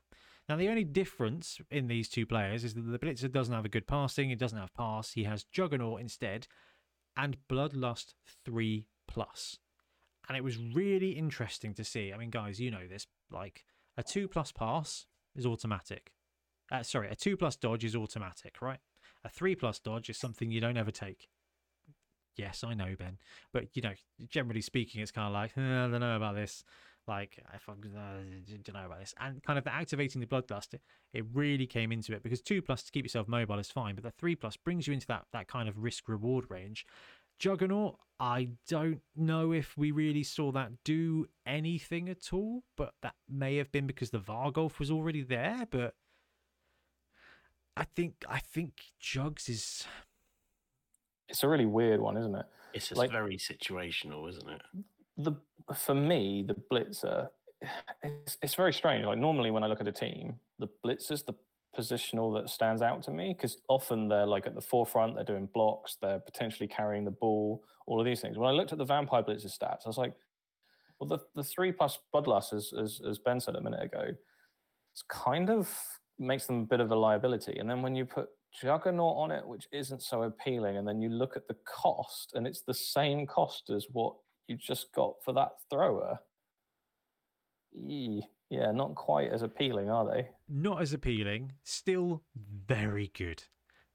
Now the only difference in these two players is that the blitzer doesn't have a good passing, he doesn't have pass, he has juggernaut instead, and Bloodlust 3 plus. And it was really interesting to see. I mean, guys, you know this. Like, a 2 plus pass is automatic. Uh, sorry, a 2 plus dodge is automatic, right? A 3 plus dodge is something you don't ever take. Yes, I know, Ben. But, you know, generally speaking, it's kind of like, "Uh, I don't know about this. Like, if I uh, don't know about this. And kind of the activating the Bloodlust, it really came into it because 2 plus to keep yourself mobile is fine, but the 3 plus brings you into that, that kind of risk reward range. Juggernaut, I don't know if we really saw that do anything at all, but that may have been because the Vargolf was already there. But I think I think Jugs is It's a really weird one, isn't it? It's just Like- very situational, isn't it? the for me the blitzer it's, it's very strange like normally when i look at a team the blitzer's the positional that stands out to me because often they're like at the forefront they're doing blocks they're potentially carrying the ball all of these things when i looked at the vampire blitzer stats i was like well the, the three plus bloodlust as, as as ben said a minute ago it's kind of makes them a bit of a liability and then when you put juggernaut on it which isn't so appealing and then you look at the cost and it's the same cost as what you just got for that thrower. Yeah, not quite as appealing, are they? not as appealing, still very good.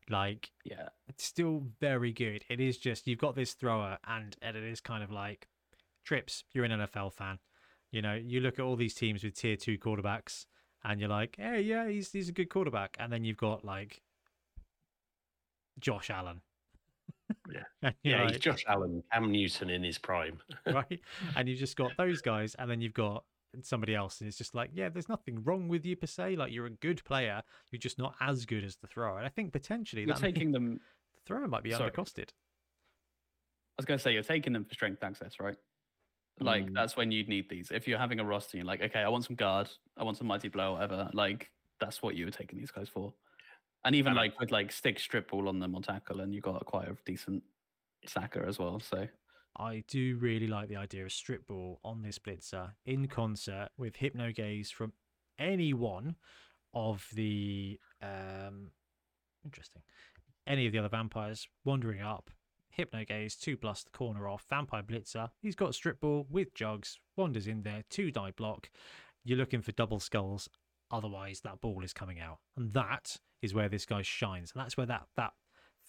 Like Yeah, it's still very good. It is just you've got this thrower, and, and it is kind of like trips. You're an NFL fan, you know. You look at all these teams with tier two quarterbacks, and you're like, hey, yeah, he's he's a good quarterback. And then you've got like Josh Allen. Yeah. Yeah, like, he's Josh Allen, Cam Newton in his prime. right? And you've just got those guys, and then you've got somebody else, and it's just like, yeah, there's nothing wrong with you per se. Like you're a good player, you're just not as good as the thrower. And I think potentially You're taking them. the thrower might be Sorry. undercosted. I was going to say you're taking them for strength access, right? Like Mm. that's when you'd need these. If you're having a roster, you're like, okay, I want some guard, I want some mighty blow, whatever. Like that's what you were taking these guys for. And even And I- like with like stick strip ball on them on tackle, and you got quite a decent sacker as well. So I do really like the idea of strip ball on this blitzer in concert with hypno gaze from any one of the um interesting any of the other vampires wandering up. Hypno gaze two plus the corner off vampire blitzer. He's got strip ball with jugs wanders in there two die block. You're looking for double skulls otherwise that ball is coming out. And that is where this guy shines. And that's where that that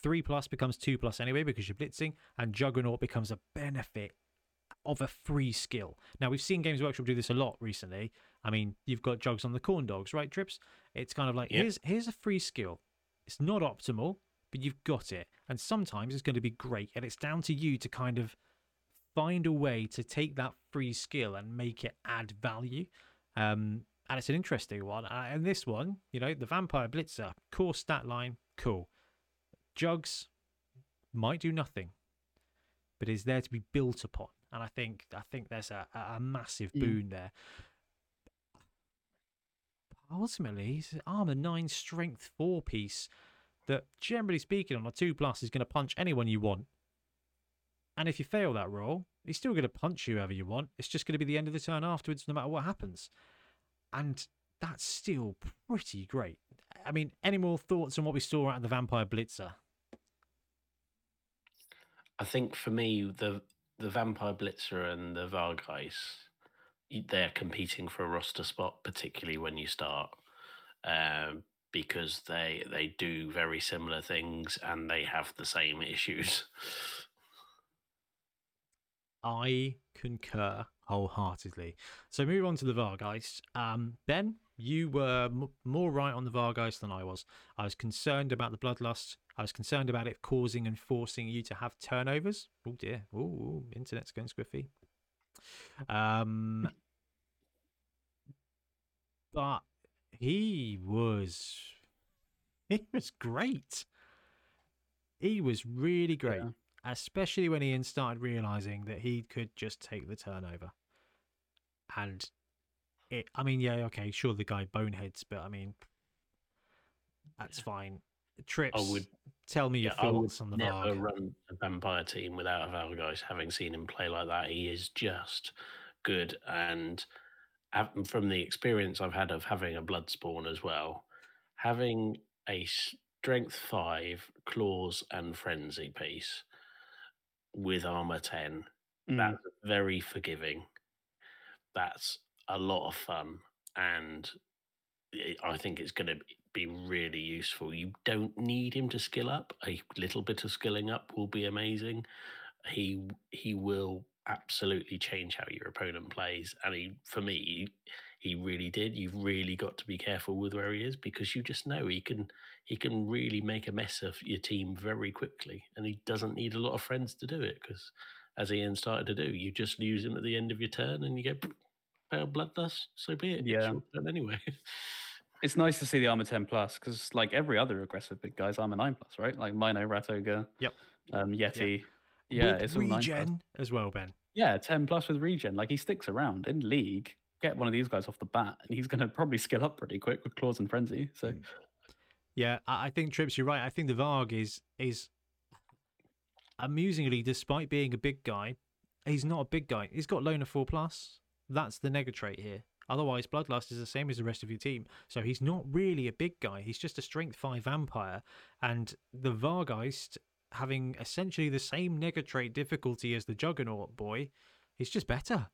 three plus becomes two plus anyway because you're blitzing and juggernaut becomes a benefit of a free skill. Now we've seen games workshop do this a lot recently. I mean you've got jugs on the Khorne dogs right trips? It's kind of like Yep. here's here's a free skill. It's not optimal but you've got it. And sometimes it's going to be great and it's down to you to kind of find a way to take that free skill and make it add value. Um and it's an interesting one. Uh, and this one you know the vampire blitzer core stat line cool jugs might do nothing but is there to be built upon. And i think i think there's a, a massive Mm. boon there. Ultimately it's an armor 9 strength 4 piece that generally speaking on a 2 plus is going to punch anyone you want. And if you fail that roll he's still going to punch you whoever you want. It's just going to be the end of the turn afterwards no matter what happens. And that's still pretty great. I mean any more thoughts on what we saw out of the vampire blitzer I think for me, the the Vampire Blitzer and the Vargheist, y- they're competing for a roster spot, particularly when you start, um, because they they do very similar things and they have the same issues. I concur wholeheartedly. So move on to the Vargheist. Um, ben, you were m- more right on the Vargeist than I was. I was concerned about the Bloodlust. I was concerned about it causing and forcing you to have turnovers. Oh dear. Oh, internet's going squiffy. Um, but he was, he was great. He was really great Yeah. especially when Ian started realizing that he could just take the turnover. And it, I mean, yeah, okay, sure, the guy boneheads, but I mean, that's fine. Trips, would- tell me your Yeah, I thoughts on the never Varg. run a vampire team without a Vargheist. Having seen him play like that, he is just good. And from the experience I've had of having a Bloodspawn as well, having a strength five, claws, and frenzy piece with armor 10, Mm. that's very forgiving. That's a lot of fun. And I- I think it's going to be really useful. You don't need him to skill up. A little bit of skilling up will be amazing. He he will absolutely change how your opponent plays. And he, for me, he really did. You've really got to be careful with where he is because you just know he can he can really make a mess of your team very quickly, and he doesn't need a lot of friends to do it because, as Ian started to do, you just use him at the end of your turn, and you go pale bloodlust. So be it. Yeah. anyway. It's nice to see the armor 10 plus because, like every other aggressive big guy's armor 9 plus, right? Like Mino, rat ogre, Yep. um, Yeti. Yeah, With it's all 9 plus. regen as well, Ben. Yeah, 10 plus with regen. Like he sticks around in league. Get one of these guys off the bat, and he's going to probably skill up pretty quick with claws and frenzy. So Mm. Yeah, I, I think Trips, you're right. I think the Varg is is amusingly, despite being a big guy, he's not a big guy. He's got loner four plus. That's the nega trait here. Otherwise, Bloodlust is the same as the rest of your team. So he's not really a big guy. He's just a strength five vampire. And the Vargheist, having essentially the same nega trait difficulty as the Juggernaut boy, he's just better.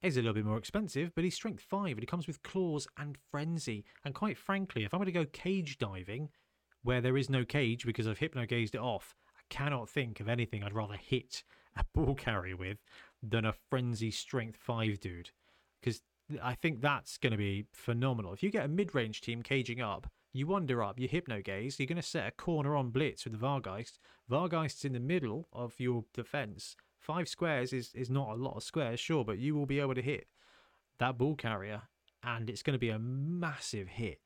He's a little bit more expensive, but he's strength five and he comes with claws and frenzy. And quite frankly, if I'm going to go cage diving, where there is no cage because I've hypno gazed it off, I cannot think of anything I'd rather hit a ball carrier with than a frenzy strength five dude. Because I think that's going to be phenomenal. If you get a mid range team caging up, you wander up, you hypno gaze, you're going to set a corner on blitz with the Vargheist. Vargheist's in the middle of your defense. Five squares is, is not a lot of squares, sure, but you will be able to hit that ball carrier, and it's going to be a massive hit.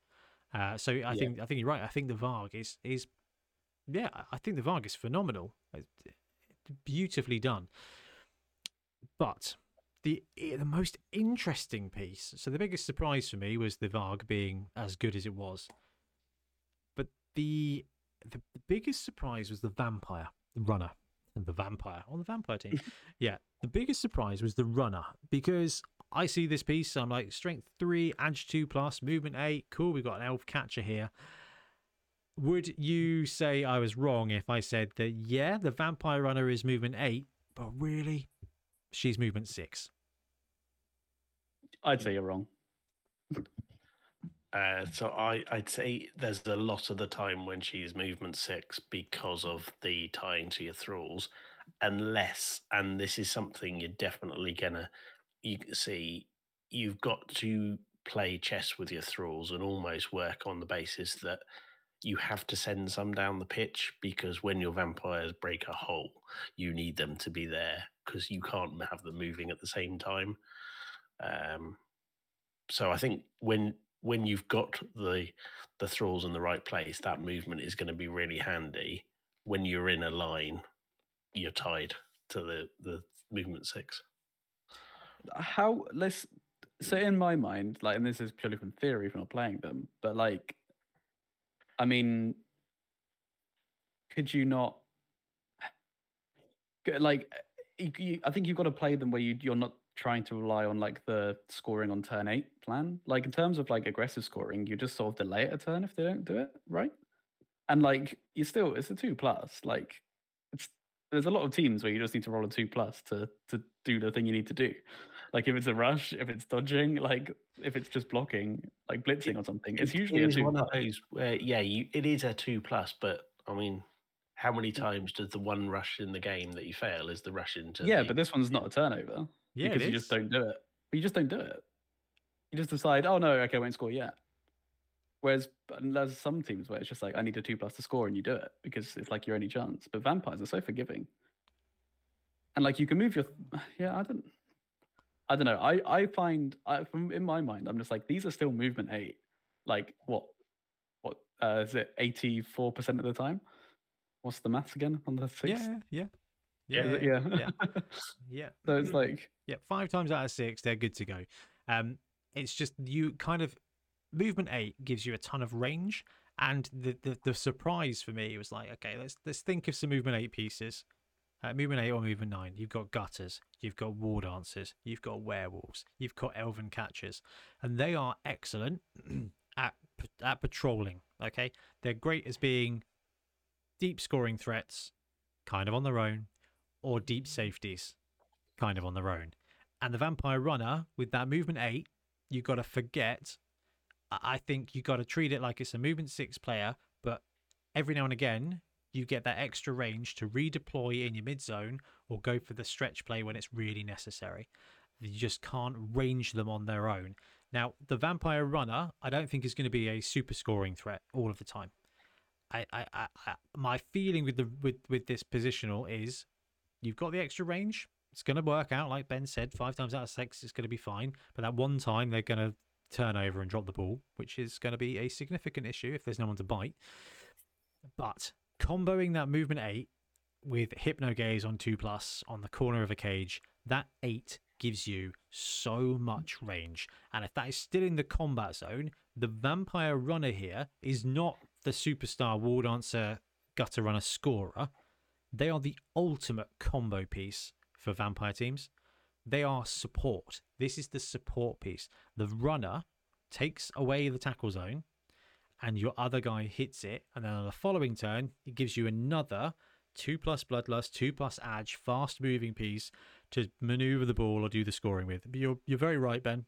Uh, so I Yeah. think I think you're right. I think the Varg is is yeah, I- I think the Varg is phenomenal. It's beautifully done. But the the most interesting piece, so the biggest surprise for me was the Varg being as good as it was. But the the, the biggest surprise was the vampire, the runner, and the vampire on the vampire team. yeah, the biggest surprise was the runner because I see this piece. I'm like strength three, edge two plus, movement eight. Cool, we've got an elf catcher here. Would you say I was wrong if I said that yeah, the vampire runner is movement eight, but really, she's movement six? I'd say you're wrong. Uh, so I, I'd say there's a lot of the time when she's movement six because of the tying to your thralls, unless, and this is something you're definitely gonna you can see, you've got to play chess with your thralls and almost work on the basis that you have to send some down the pitch because when your vampires break a hole, you need them to be there because you can't have them moving at the same time. Um, so I think when when you've got the the thralls in the right place, that movement is going to be really handy. When you're in a line, you're tied to the the movement six. How let's so in my mind, like, and this is purely from theory from not playing them, but like, I mean, could you not? Like, you, I think you've got to play them where you you're not trying to rely on like the scoring on turn eight plan. Like in terms of like aggressive scoring, you just sort of delay it a turn if they don't do it right. And like you still, it's a two plus. Like it's there's a lot of teams where you just need to roll a two plus to to do the thing you need to do. Like if it's a rush, if it's dodging, like if it's just blocking, like blitzing or something, it's usually it a is two. one of those where yeah, you it is a two plus, but I mean, how many mm. times does the one rush in the game that you fail is the rush into? Yeah, the- but this one's not a turnover Yeah, because you just don't do it. But you just don't do it. You just decide, oh no, okay, I won't score yet. Whereas but there's some teams where it's just like I need a two plus to score, and you do it because it's like your only chance. But vampires are so forgiving, and like you can move your yeah. I don't, I don't know. I I find I from in my mind, I'm just like these are still movement eight. Like what, what uh, is it? Eighty four percent of the time. What's the maths again on the six? Yeah, yeah, Yeah, it? yeah, yeah. yeah. yeah. so it's like Yeah, five times out of six, they're good to go. Um, it's just you kind of movement eight gives you a ton of range, and the the, the surprise for me was like, okay, let's let's think of some movement eight pieces. Movement eight or movement nine, you've got gutters, you've got war dancers, you've got werewolves, you've got elven catchers, and they are excellent at at patrolling. Okay, they're great as being deep scoring threats, kind of on their own, or deep safeties, kind of on their own. And the vampire runner with that movement eight, you've got to forget. I think you've got to treat it like it's a movement six player, but every now and again you get that extra range to redeploy in your mid zone or go for the stretch play when it's really necessary. You just can't range them on their own. Now, the vampire runner, I don't think is going to be a super scoring threat all of the time. I, I, I, I my feeling with the with with this positional is you've got the extra range. It's going to work out, like Ben said, five times out of six, it's going to be fine. But that one time, they're going to turn over and drop the ball, which is going to be a significant issue if there's no one to bite. But comboing that movement eight with hypno gaze on two plus on the corner of a cage, that eight gives you so much range. And if that is still in the combat zone, the vampire runner here is not the superstar war dancer gutter runner scorer. They are the ultimate combo piece for vampire teams. They are support. This is the support piece. The runner takes away the tackle zone, and your other guy hits it, and then on the following turn, it gives you another two plus bloodlust, two plus edge, fast moving piece to maneuver the ball or do the scoring with. But you're you're very right, Ben.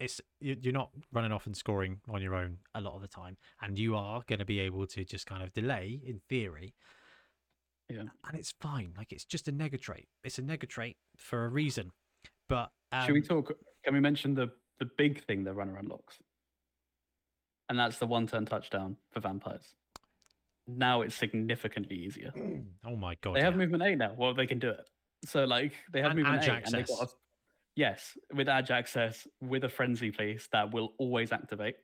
It's you- you're not running off and scoring on your own a lot of the time, and you are going to be able to just kind of delay in theory yeah. and it's fine. Like it's just a nega trait. It's a nega trait for a reason. But um, Should we talk? Can we mention the the big thing the runner unlocks? And that's the one turn touchdown for vampires. Now it's significantly easier. oh my god, They have yeah. movement eight now. Well, they can do it. So like they have And movement edge eight, and they access. got a, yes, with edge access, with a frenzy piece that will always activate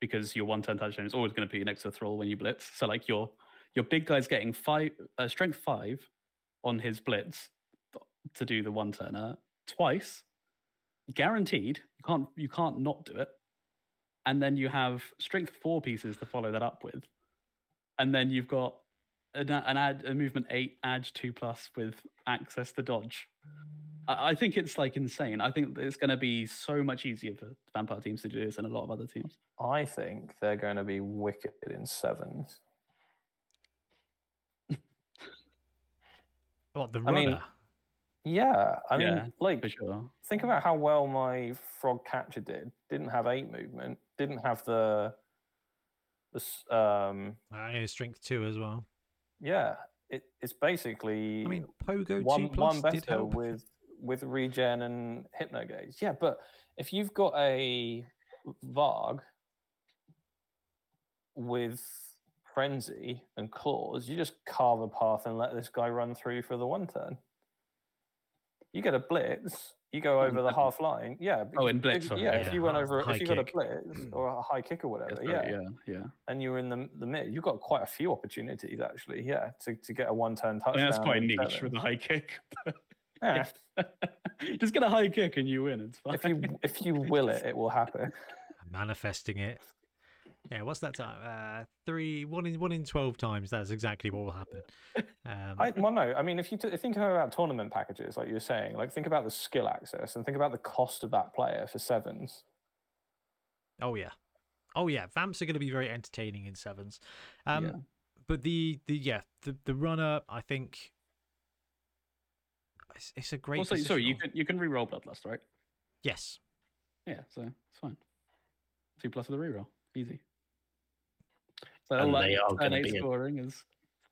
because your one turn touchdown is always going to put you next to a thrall when you blitz. So like your your big guy's getting five uh, strength five on his blitz to do the one turner twice, guaranteed. You can't you can't not do it. And then you have strength four pieces to follow that up with, and then you've got an, an ad a movement eight edge two plus with access to dodge. I, I think it's like insane. I think it's going to be so much easier for vampire teams to do this than a lot of other teams. I think they're going to be wicked in sevens. What the I runner? mean, Yeah, I mean, Yeah, like For sure. think about how well my frog catcher did. Didn't have eight movement. Didn't have the this. Um, Uh, yeah, strength two as well. yeah, it, it's basically I mean, Pogo one two plus one did better help. with with regen and hypno hypnogaze. Yeah, but if you've got a Varg with frenzy and claws, you just carve a path and let this guy run through for the one turn. You get a blitz, you go Oh, over the half line. Yeah. Oh, in Blitz, if- yeah, yeah. if you went Hi- over, high if you got a kick. blitz hmm. or a high kick or whatever, Yeah, yeah, yeah, yeah. and you're in the the mid, you've got quite a few opportunities actually. Yeah, to, to get a one turn I touchdown. mean, that's quite in niche seven. with the high kick. Yeah. Just get a high kick and you win. It's fine. if you if you will it, it will happen. manifesting it. Yeah, what's that time? Uh, three, one in one in twelve times. That's exactly what will happen. Um, I, well, no, I mean, if you t- think about tournament packages, like you're saying, like think about the skill access and think about the cost of that player for sevens. oh yeah, oh yeah. Vamps are going to be very entertaining in sevens. Um, Yeah. but the the yeah the the runner, I think. It's, it's a great. also, sorry, you can you can re-roll Bloodlust, right? Yes. Yeah, so it's fine. Two plus with a reroll, easy. So And all they are gonna eight be a- scoring is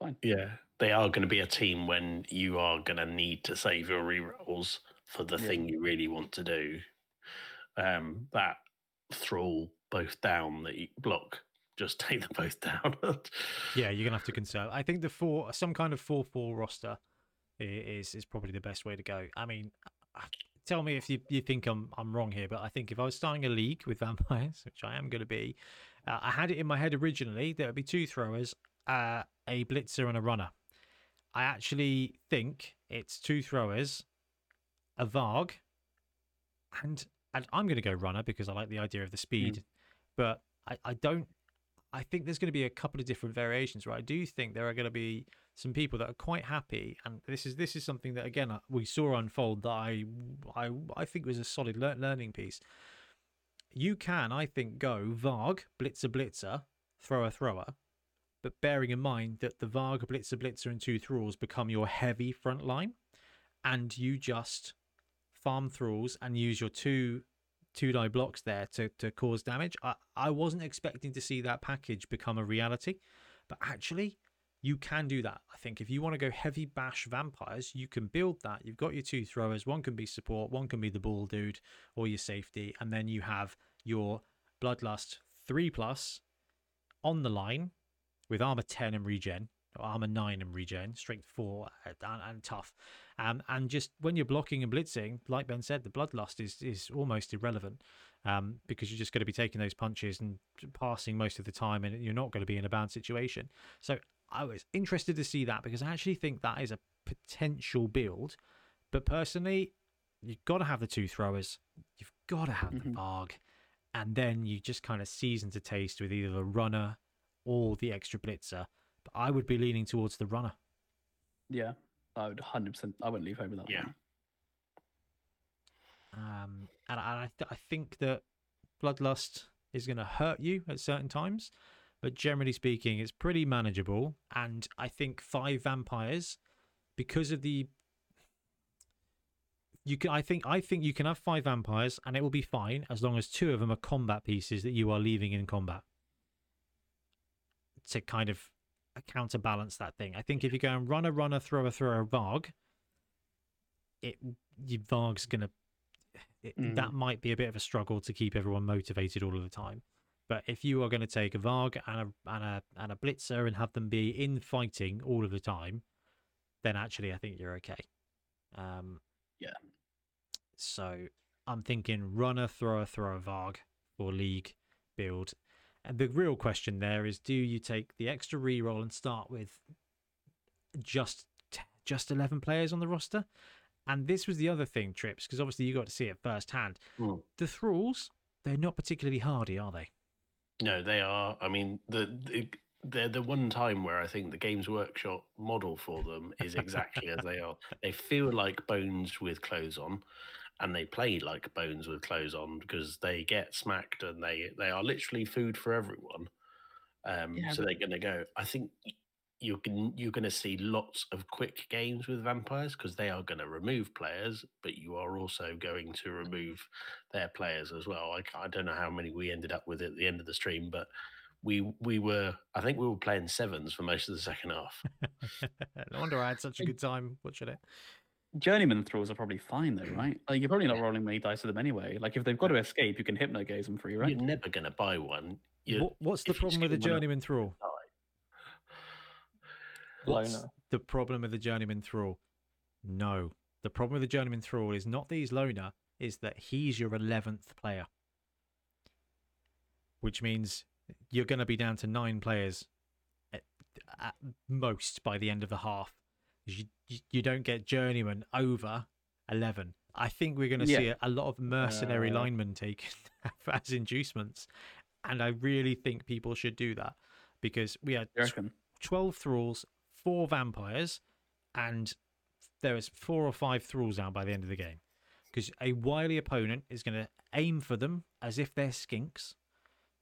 fine. Yeah, they are going to be a team when you are going to need to save your rerolls for the Yeah. thing you really want to do. Um, that thrall both down that you block, just take them both down. Yeah, you're gonna have to conserve. I think the four, some kind of four-four roster, is is probably the best way to go. I mean, uh, tell me if you, you think I'm I'm wrong here, but I think if I was starting a league with vampires, which I am going to be, uh, I had it in my head originally there would be two throwers, uh, a blitzer, and a runner. I actually think it's two throwers, a varg, and and I'm going to go runner because I like the idea of the speed, but I, I don't I think there's going to be a couple of different variations, right? I do think there are going to be some people that are quite happy, and this is this is something that again uh, we saw unfold that I I I think was a solid learning piece. You can, I think, go Varg Blitzer Blitzer Thrower Thrower, but bearing in mind that the Varg Blitzer Blitzer and two thralls become your heavy front line, and you just farm thralls and use your two two die blocks there to, to cause damage. I, I wasn't expecting to see that package become a reality, but actually, you can do that. I think if you want to go heavy bash vampires, you can build that. You've got your two throwers, one can be support, one can be the ball dude or your safety, and then you have your bloodlust 3 plus on the line with armor 10 and regen. Or armor 9 and regen, strength 4 and, and tough. Um, and just when you're blocking and blitzing, like Ben said, the bloodlust is is almost irrelevant um, because you're just going to be taking those punches and passing most of the time, and you're not going to be in a bad situation. So I was interested to see that because I actually think that is a potential build. But personally, you've got to have the two throwers, you've got to have Mhm. the Varg, and then you just kind of season to taste with either the runner or the extra blitzer. But I would be leaning towards the runner. Yeah, I would hundred percent. I wouldn't leave home without Yeah. one. um, and, I, I, th- I think that bloodlust is going to hurt you at certain times, but generally speaking, it's pretty manageable. And I think five vampires, because of the you can, I think, I think you can have five vampires, and it will be fine as long as two of them are combat pieces that you are leaving in combat to kind of counterbalance that thing. I think if you go and run a runner, throw a throw a Varg, it your Varg's gonna it, that might be a bit of a struggle to keep everyone motivated all of the time. But if you are going to take a Varg and a and a and a Blitzer and have them be in fighting all of the time, then actually I think you're okay. Um, Yeah. So I'm thinking runner, thrower, thrower, Varg or league build. And the real question there is do you take the extra reroll and start with just just 11 players on the roster? And this was the other thing, Trips, because obviously you got to see it firsthand. Mm. The thralls, they're not particularly hardy, are they? No, they are. I mean, the, the they're the one time where I think the Games Workshop model for them is exactly as they are. They feel like bones with clothes on, and they play like bones with clothes on because they get smacked and they they are literally food for everyone. Um, Yeah, so they're going to go. I think you can you're going to see lots of quick games with vampires because they are going to remove players, but you are also going to remove their players as well. I, I don't know how many we ended up with at the end of the stream, but we we were I think we were playing sevens for most of the second half. no wonder I had such a good time watching it. Journeyman thralls are probably fine though, mm. right? Like you're probably not rolling many dice with them anyway. Like if they've got to escape, you can hypnogaze them free, right? You're never going to buy one. You, What, what's the problem with the journeyman thrall? die. What's Loner. the problem with the journeyman thrall? No. The problem with the journeyman thrall is not that he's loner, is that he's your 11th player. Which means you're going to be down to nine players at, at most by the end of the half. You, you, you don't get journeyman over 11. I think we're going to Yeah. see a, a lot of mercenary Uh, linemen taken as inducements. And I really think people should do that because we had 12 thralls, four vampires, and there is four or five thralls out by the end of the game. Because a wily opponent is going to aim for them as if they're skinks.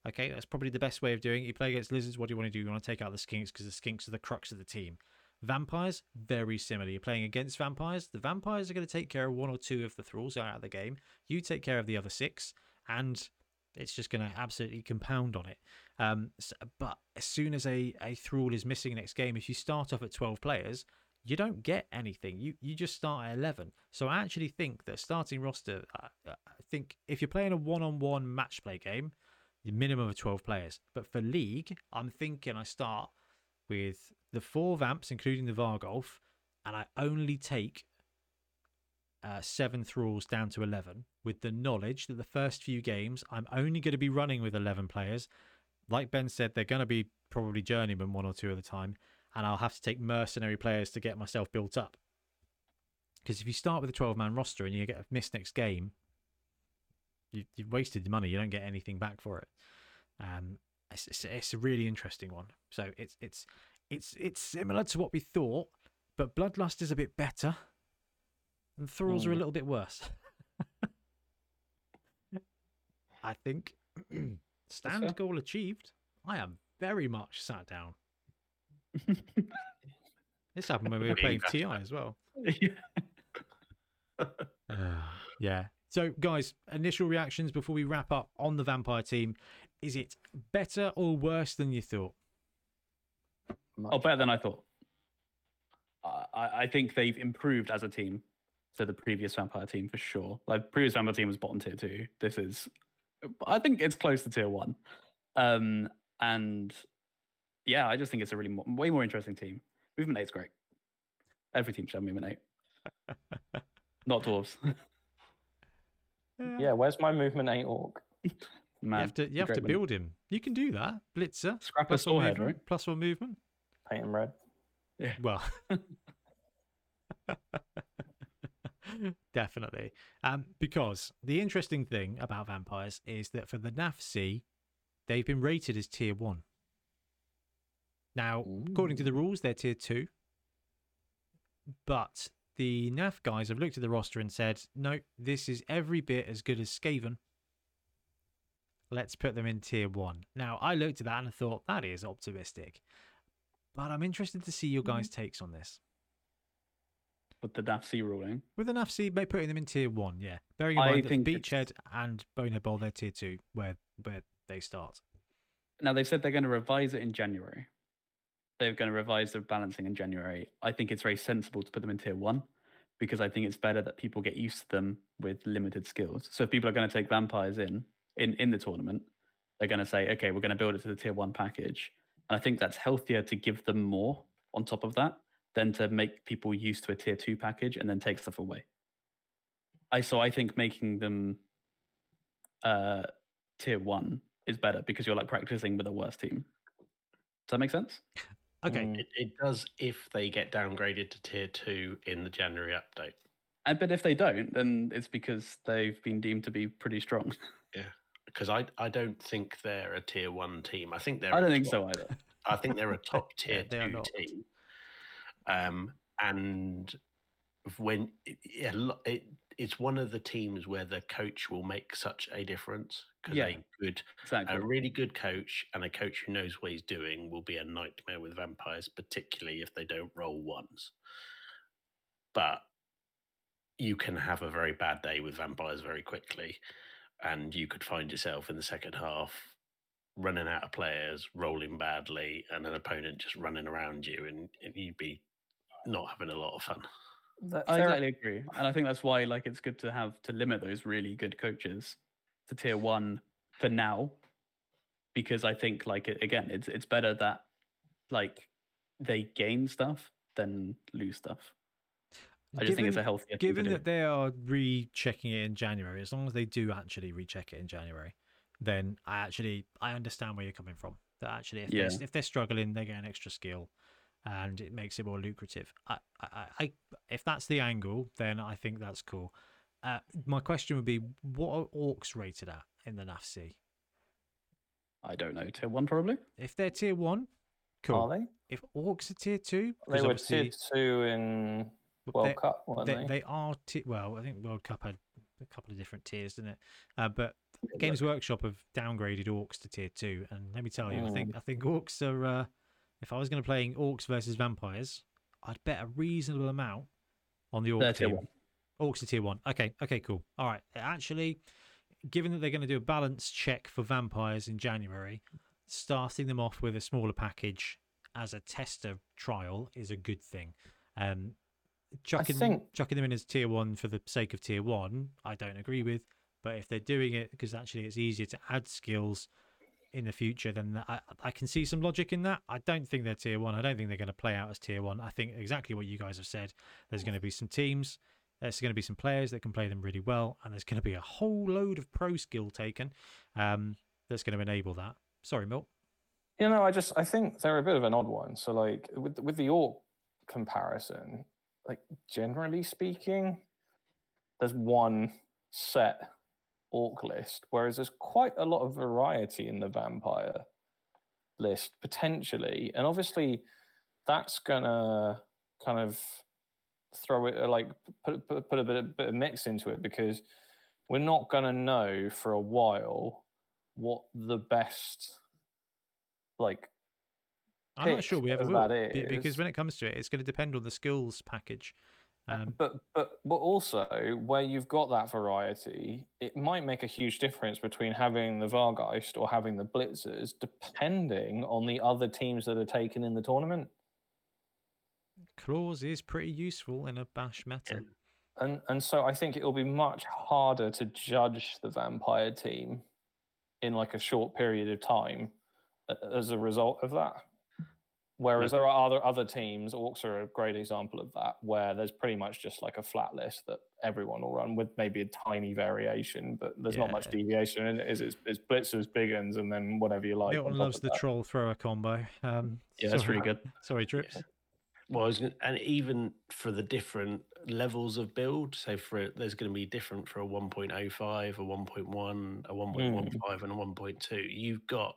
Okay, that's probably the best way of doing it. You play against lizards, what do you want to do? You want to take out the skinks because the skinks are the crux of the team. Vampires, very similar. You're playing against vampires. The vampires are going to take care of one or two of the thralls out of the game. You take care of the other six, and it's just going to absolutely compound on it. Um, s- but as soon as a, a thrall is missing next game, if you start off at 12 players, you don't get anything. You you just start at 11. So I actually think that starting roster, uh, I think if you're playing a one on one match play game, the minimum of 12 players. But for league, I'm thinking I start with the four vamps, including the Varghulf, and I only take uh, seven thralls down to 11 with the knowledge that the first few games I'm only going to be running with 11 players. Like Ben said, they're going to be probably journeyman one or two at a time, and I'll have to take mercenary players to get myself built up. Because if you start with a 12 man roster and you get a miss next game, you, you've wasted your money. You don't get anything back for it. Um, it's, it's, it's a really interesting one. So it's it's it's it's similar to what we thought, but Bloodlust is a bit better, and Thralls are a Mm. little bit worse. I think stand goal achieved. I am very much sat down. This happened when we were playing. TI as well. Yeah. Uh, yeah. So, guys, initial reactions before we wrap up on the vampire team. Is it better or worse than you thought? Oh, better than I thought. I, I I think they've improved as a team to the previous vampire team for sure. Like previous vampire team was bottom tier two. This is, I think it's close to tier one. Um, and yeah, I just think it's a really mo- way more interesting team. Movement eight's great. Every team should have movement eight. Not dwarves. Yeah, where's my movement eight orc? Man, you have to you have great to win. build him. You can do that. Blitzer. Scrap a plus one movement, right? Plus one movement. Paint him red. Well, definitely. Um, because the interesting thing about vampires is that for the NAFC, they've been rated as tier one. Now, according to the rules, they're tier two. But the NAF guys have looked at the roster and said, no, this is every bit as good as Skaven. Let's put them in tier one. Now, I looked at that and I thought, that is optimistic. But I'm interested to see your mm-hmm. guys' takes on this. With the NAFC ruling. With an FC, by putting them in tier one, yeah. Bearing in I mind that think it's- Beachhead and Bonehead Bowl, they're tier two, where where they start. Now they've said they're going to revise it in January. They're going to revise the balancing in January. I think it's very sensible to put them in tier one because I think it's better that people get used to them with limited skills. So if people are going to take vampires in in in the tournament, they're going to say, okay, we're going to build it to the tier one package, and I think that's healthier to give them more on top of that than to make people used to a tier two package and then take stuff away. I so I think making them uh tier one is better because you're like practicing with a worse team. Does that make sense? Okay, Mm. It, it does if they get downgraded to tier two in the January update. And but if they don't, then it's because they've been deemed to be pretty strong. Because I, I don't think they're a tier one team. I think they're. I don't think top- so either. I think they're a top tier are two team. Um, and when it, yeah, it, it's one of the teams where the coach will make such a difference because Yeah. a good, Exactly. a really good coach and a coach who knows what he's doing will be a nightmare with vampires, particularly if they don't roll ones. But you can have a very bad day with vampires very quickly, and you could find yourself in the second half running out of players, rolling badly, and an opponent just running around you, and, and you'd be not having a lot of fun. Th- I there- exactly agree, and I think that's why like it's good to have to limit those really good coaches to tier one for now, because I think like again, it's it's better that like they gain stuff than lose stuff. I just think it's a Given- healthier. given that they are rechecking it in January, as long as they do actually recheck it in January, then I actually I understand where you're coming from. That actually, if Yeah. they're, if they're struggling, they get an extra skill, and it makes it more lucrative. I, I, I if that's the angle, then I think that's cool. Uh, my question would be, what are orcs rated at in the NAFC? I don't know tier one probably. If they're tier one, cool. Are cool. they? If orcs are tier two, They 'cause were obviously tier two in w- World they- Cup, weren't they, they? they are ti- well. I think World Cup had a couple of different tiers, didn't it? Uh, but Games Workshop have downgraded orcs to tier two, and let me tell you, I think I think orcs are. Uh, if I was going to play orcs versus vampires, I'd bet a reasonable amount on the orc They're tier one. Orcs are tier one. Okay, okay, cool. All right. Actually, given that they're going to do a balance check for vampires in January, starting them off with a smaller package as a tester trial is a good thing. Um, chucking think- chucking them in as tier one for the sake of tier one, I don't agree with. But if they're doing it because actually it's easier to add skills in the future, then I, I can see some logic in that. I don't think they're tier one. I don't think they're going to play out as tier one. I think exactly what you guys have said. There's going to be some teams. There's going to be some players that can play them really well, and there's going to be a whole load of pro skill taken um, that's going to enable that. Sorry, Milt. You know, I just I think they're a bit of an odd one. So like with with the orc comparison, like generally speaking, there's one set orc list, whereas there's quite a lot of variety in the vampire list potentially, and obviously that's gonna kind of throw it uh, like put put, put a bit of, bit of mix into it because we're not gonna know for a while what the best like I'm not sure we ever will because when it comes to it, it's going to depend on the skills package. Um, but but but also where you've got that variety, it might make a huge difference between having the Vargheist or having the Blitzers, depending on the other teams that are taken in the tournament. clause is pretty useful in a bash meta. And and so I think it'll be much harder to judge the vampire team in like a short period of time as a result of that. Whereas there are other other teams, Orcs are a great example of that, where there's pretty much just like a flat list that everyone will run with maybe a tiny variation, but there's not much deviation in it. Is it's, it's blitzers, big uns, and then whatever you like. on Milton loves the that. troll thrower combo. Um, Yeah, that's sorry, really good. Sorry, Drips. Well, was gonna, and even for the different levels of build, so for there's going to be different for a 1.05, a 1.1, a 1.15, and a 1.2. You've got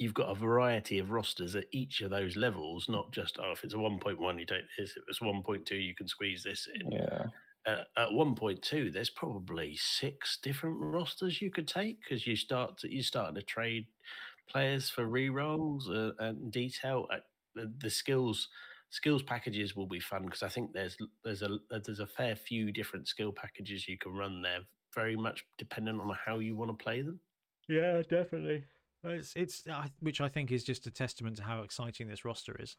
you've got a variety of rosters at each of those levels, not just oh, if it's a 1.1, you take this. If it's 1.2, you can squeeze this in. Yeah. Uh, at 1.2, there's probably six different rosters you could take because you start to, you start to trade players for rerolls uh, and detail. Uh, the, the skills skills packages will be fun because I think there's there's a there's a fair few different skill packages you can run there, very much dependent on how you want to play them. Yeah, definitely. It's it's which I think is just a testament to how exciting this roster is.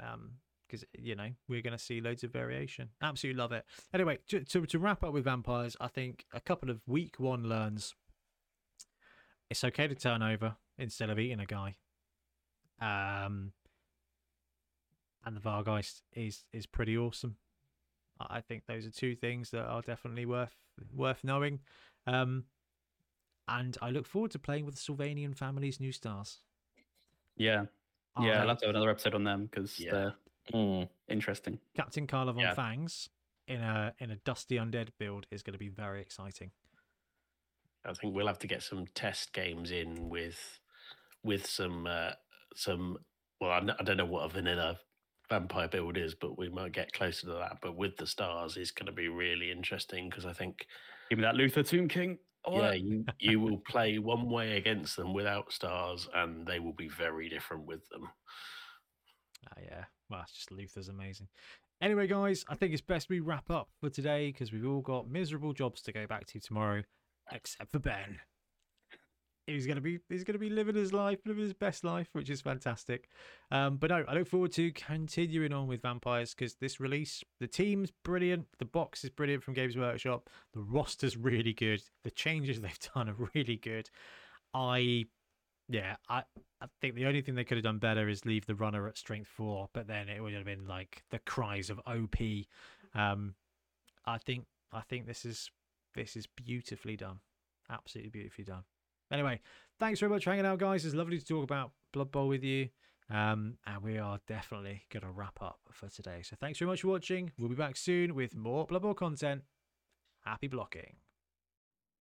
Um, because you know we're going to see loads of variation. Absolutely love it. Anyway, to, to to wrap up with vampires, I think a couple of week one learns. It's okay to turn over instead of eating a guy. Um, and the Vargheist is is pretty awesome. I think those are two things that are definitely worth worth knowing. Um, and I look forward to playing with the Sylvanian family's new stars. Yeah, I yeah. I'll hope have to have another episode on them because Yeah. they're Mm. interesting. Captain Carla von Yeah. Fangs in a in a dusty undead build is going to be very exciting. I think we'll have to get some test games in with with some uh, some. Well, I, I don't know what a vanilla vampire build is, but we might get closer to that. But with the stars, is going to be really interesting because I think Give me that Luthor Tomb King. Yeah, you you will play one way against them without stars, and they will be very different with them. Ah, yeah. Well, it's just Luthor's amazing. Anyway, guys, I think it's best we wrap up for today because we've all got miserable jobs to go back to tomorrow, except for Ben. He's gonna be he's gonna be living his life, living his best life, which is fantastic. Um, but no, I look forward to continuing on with vampires because this release, the team's brilliant, the box is brilliant from Games Workshop, the roster's really good, the changes they've done are really good. I yeah, I, I think the only thing they could have done better is leave the runner at strength four, but then it would have been like the cries of OP. Um, I think I think this is this is beautifully done, absolutely beautifully done. Anyway, thanks very much for hanging out, guys. It's lovely to talk about Blood Bowl with you. Um, and we are definitely going to wrap up for today. So thanks very much for watching. We'll be back soon with more Blood Bowl content. Happy blocking.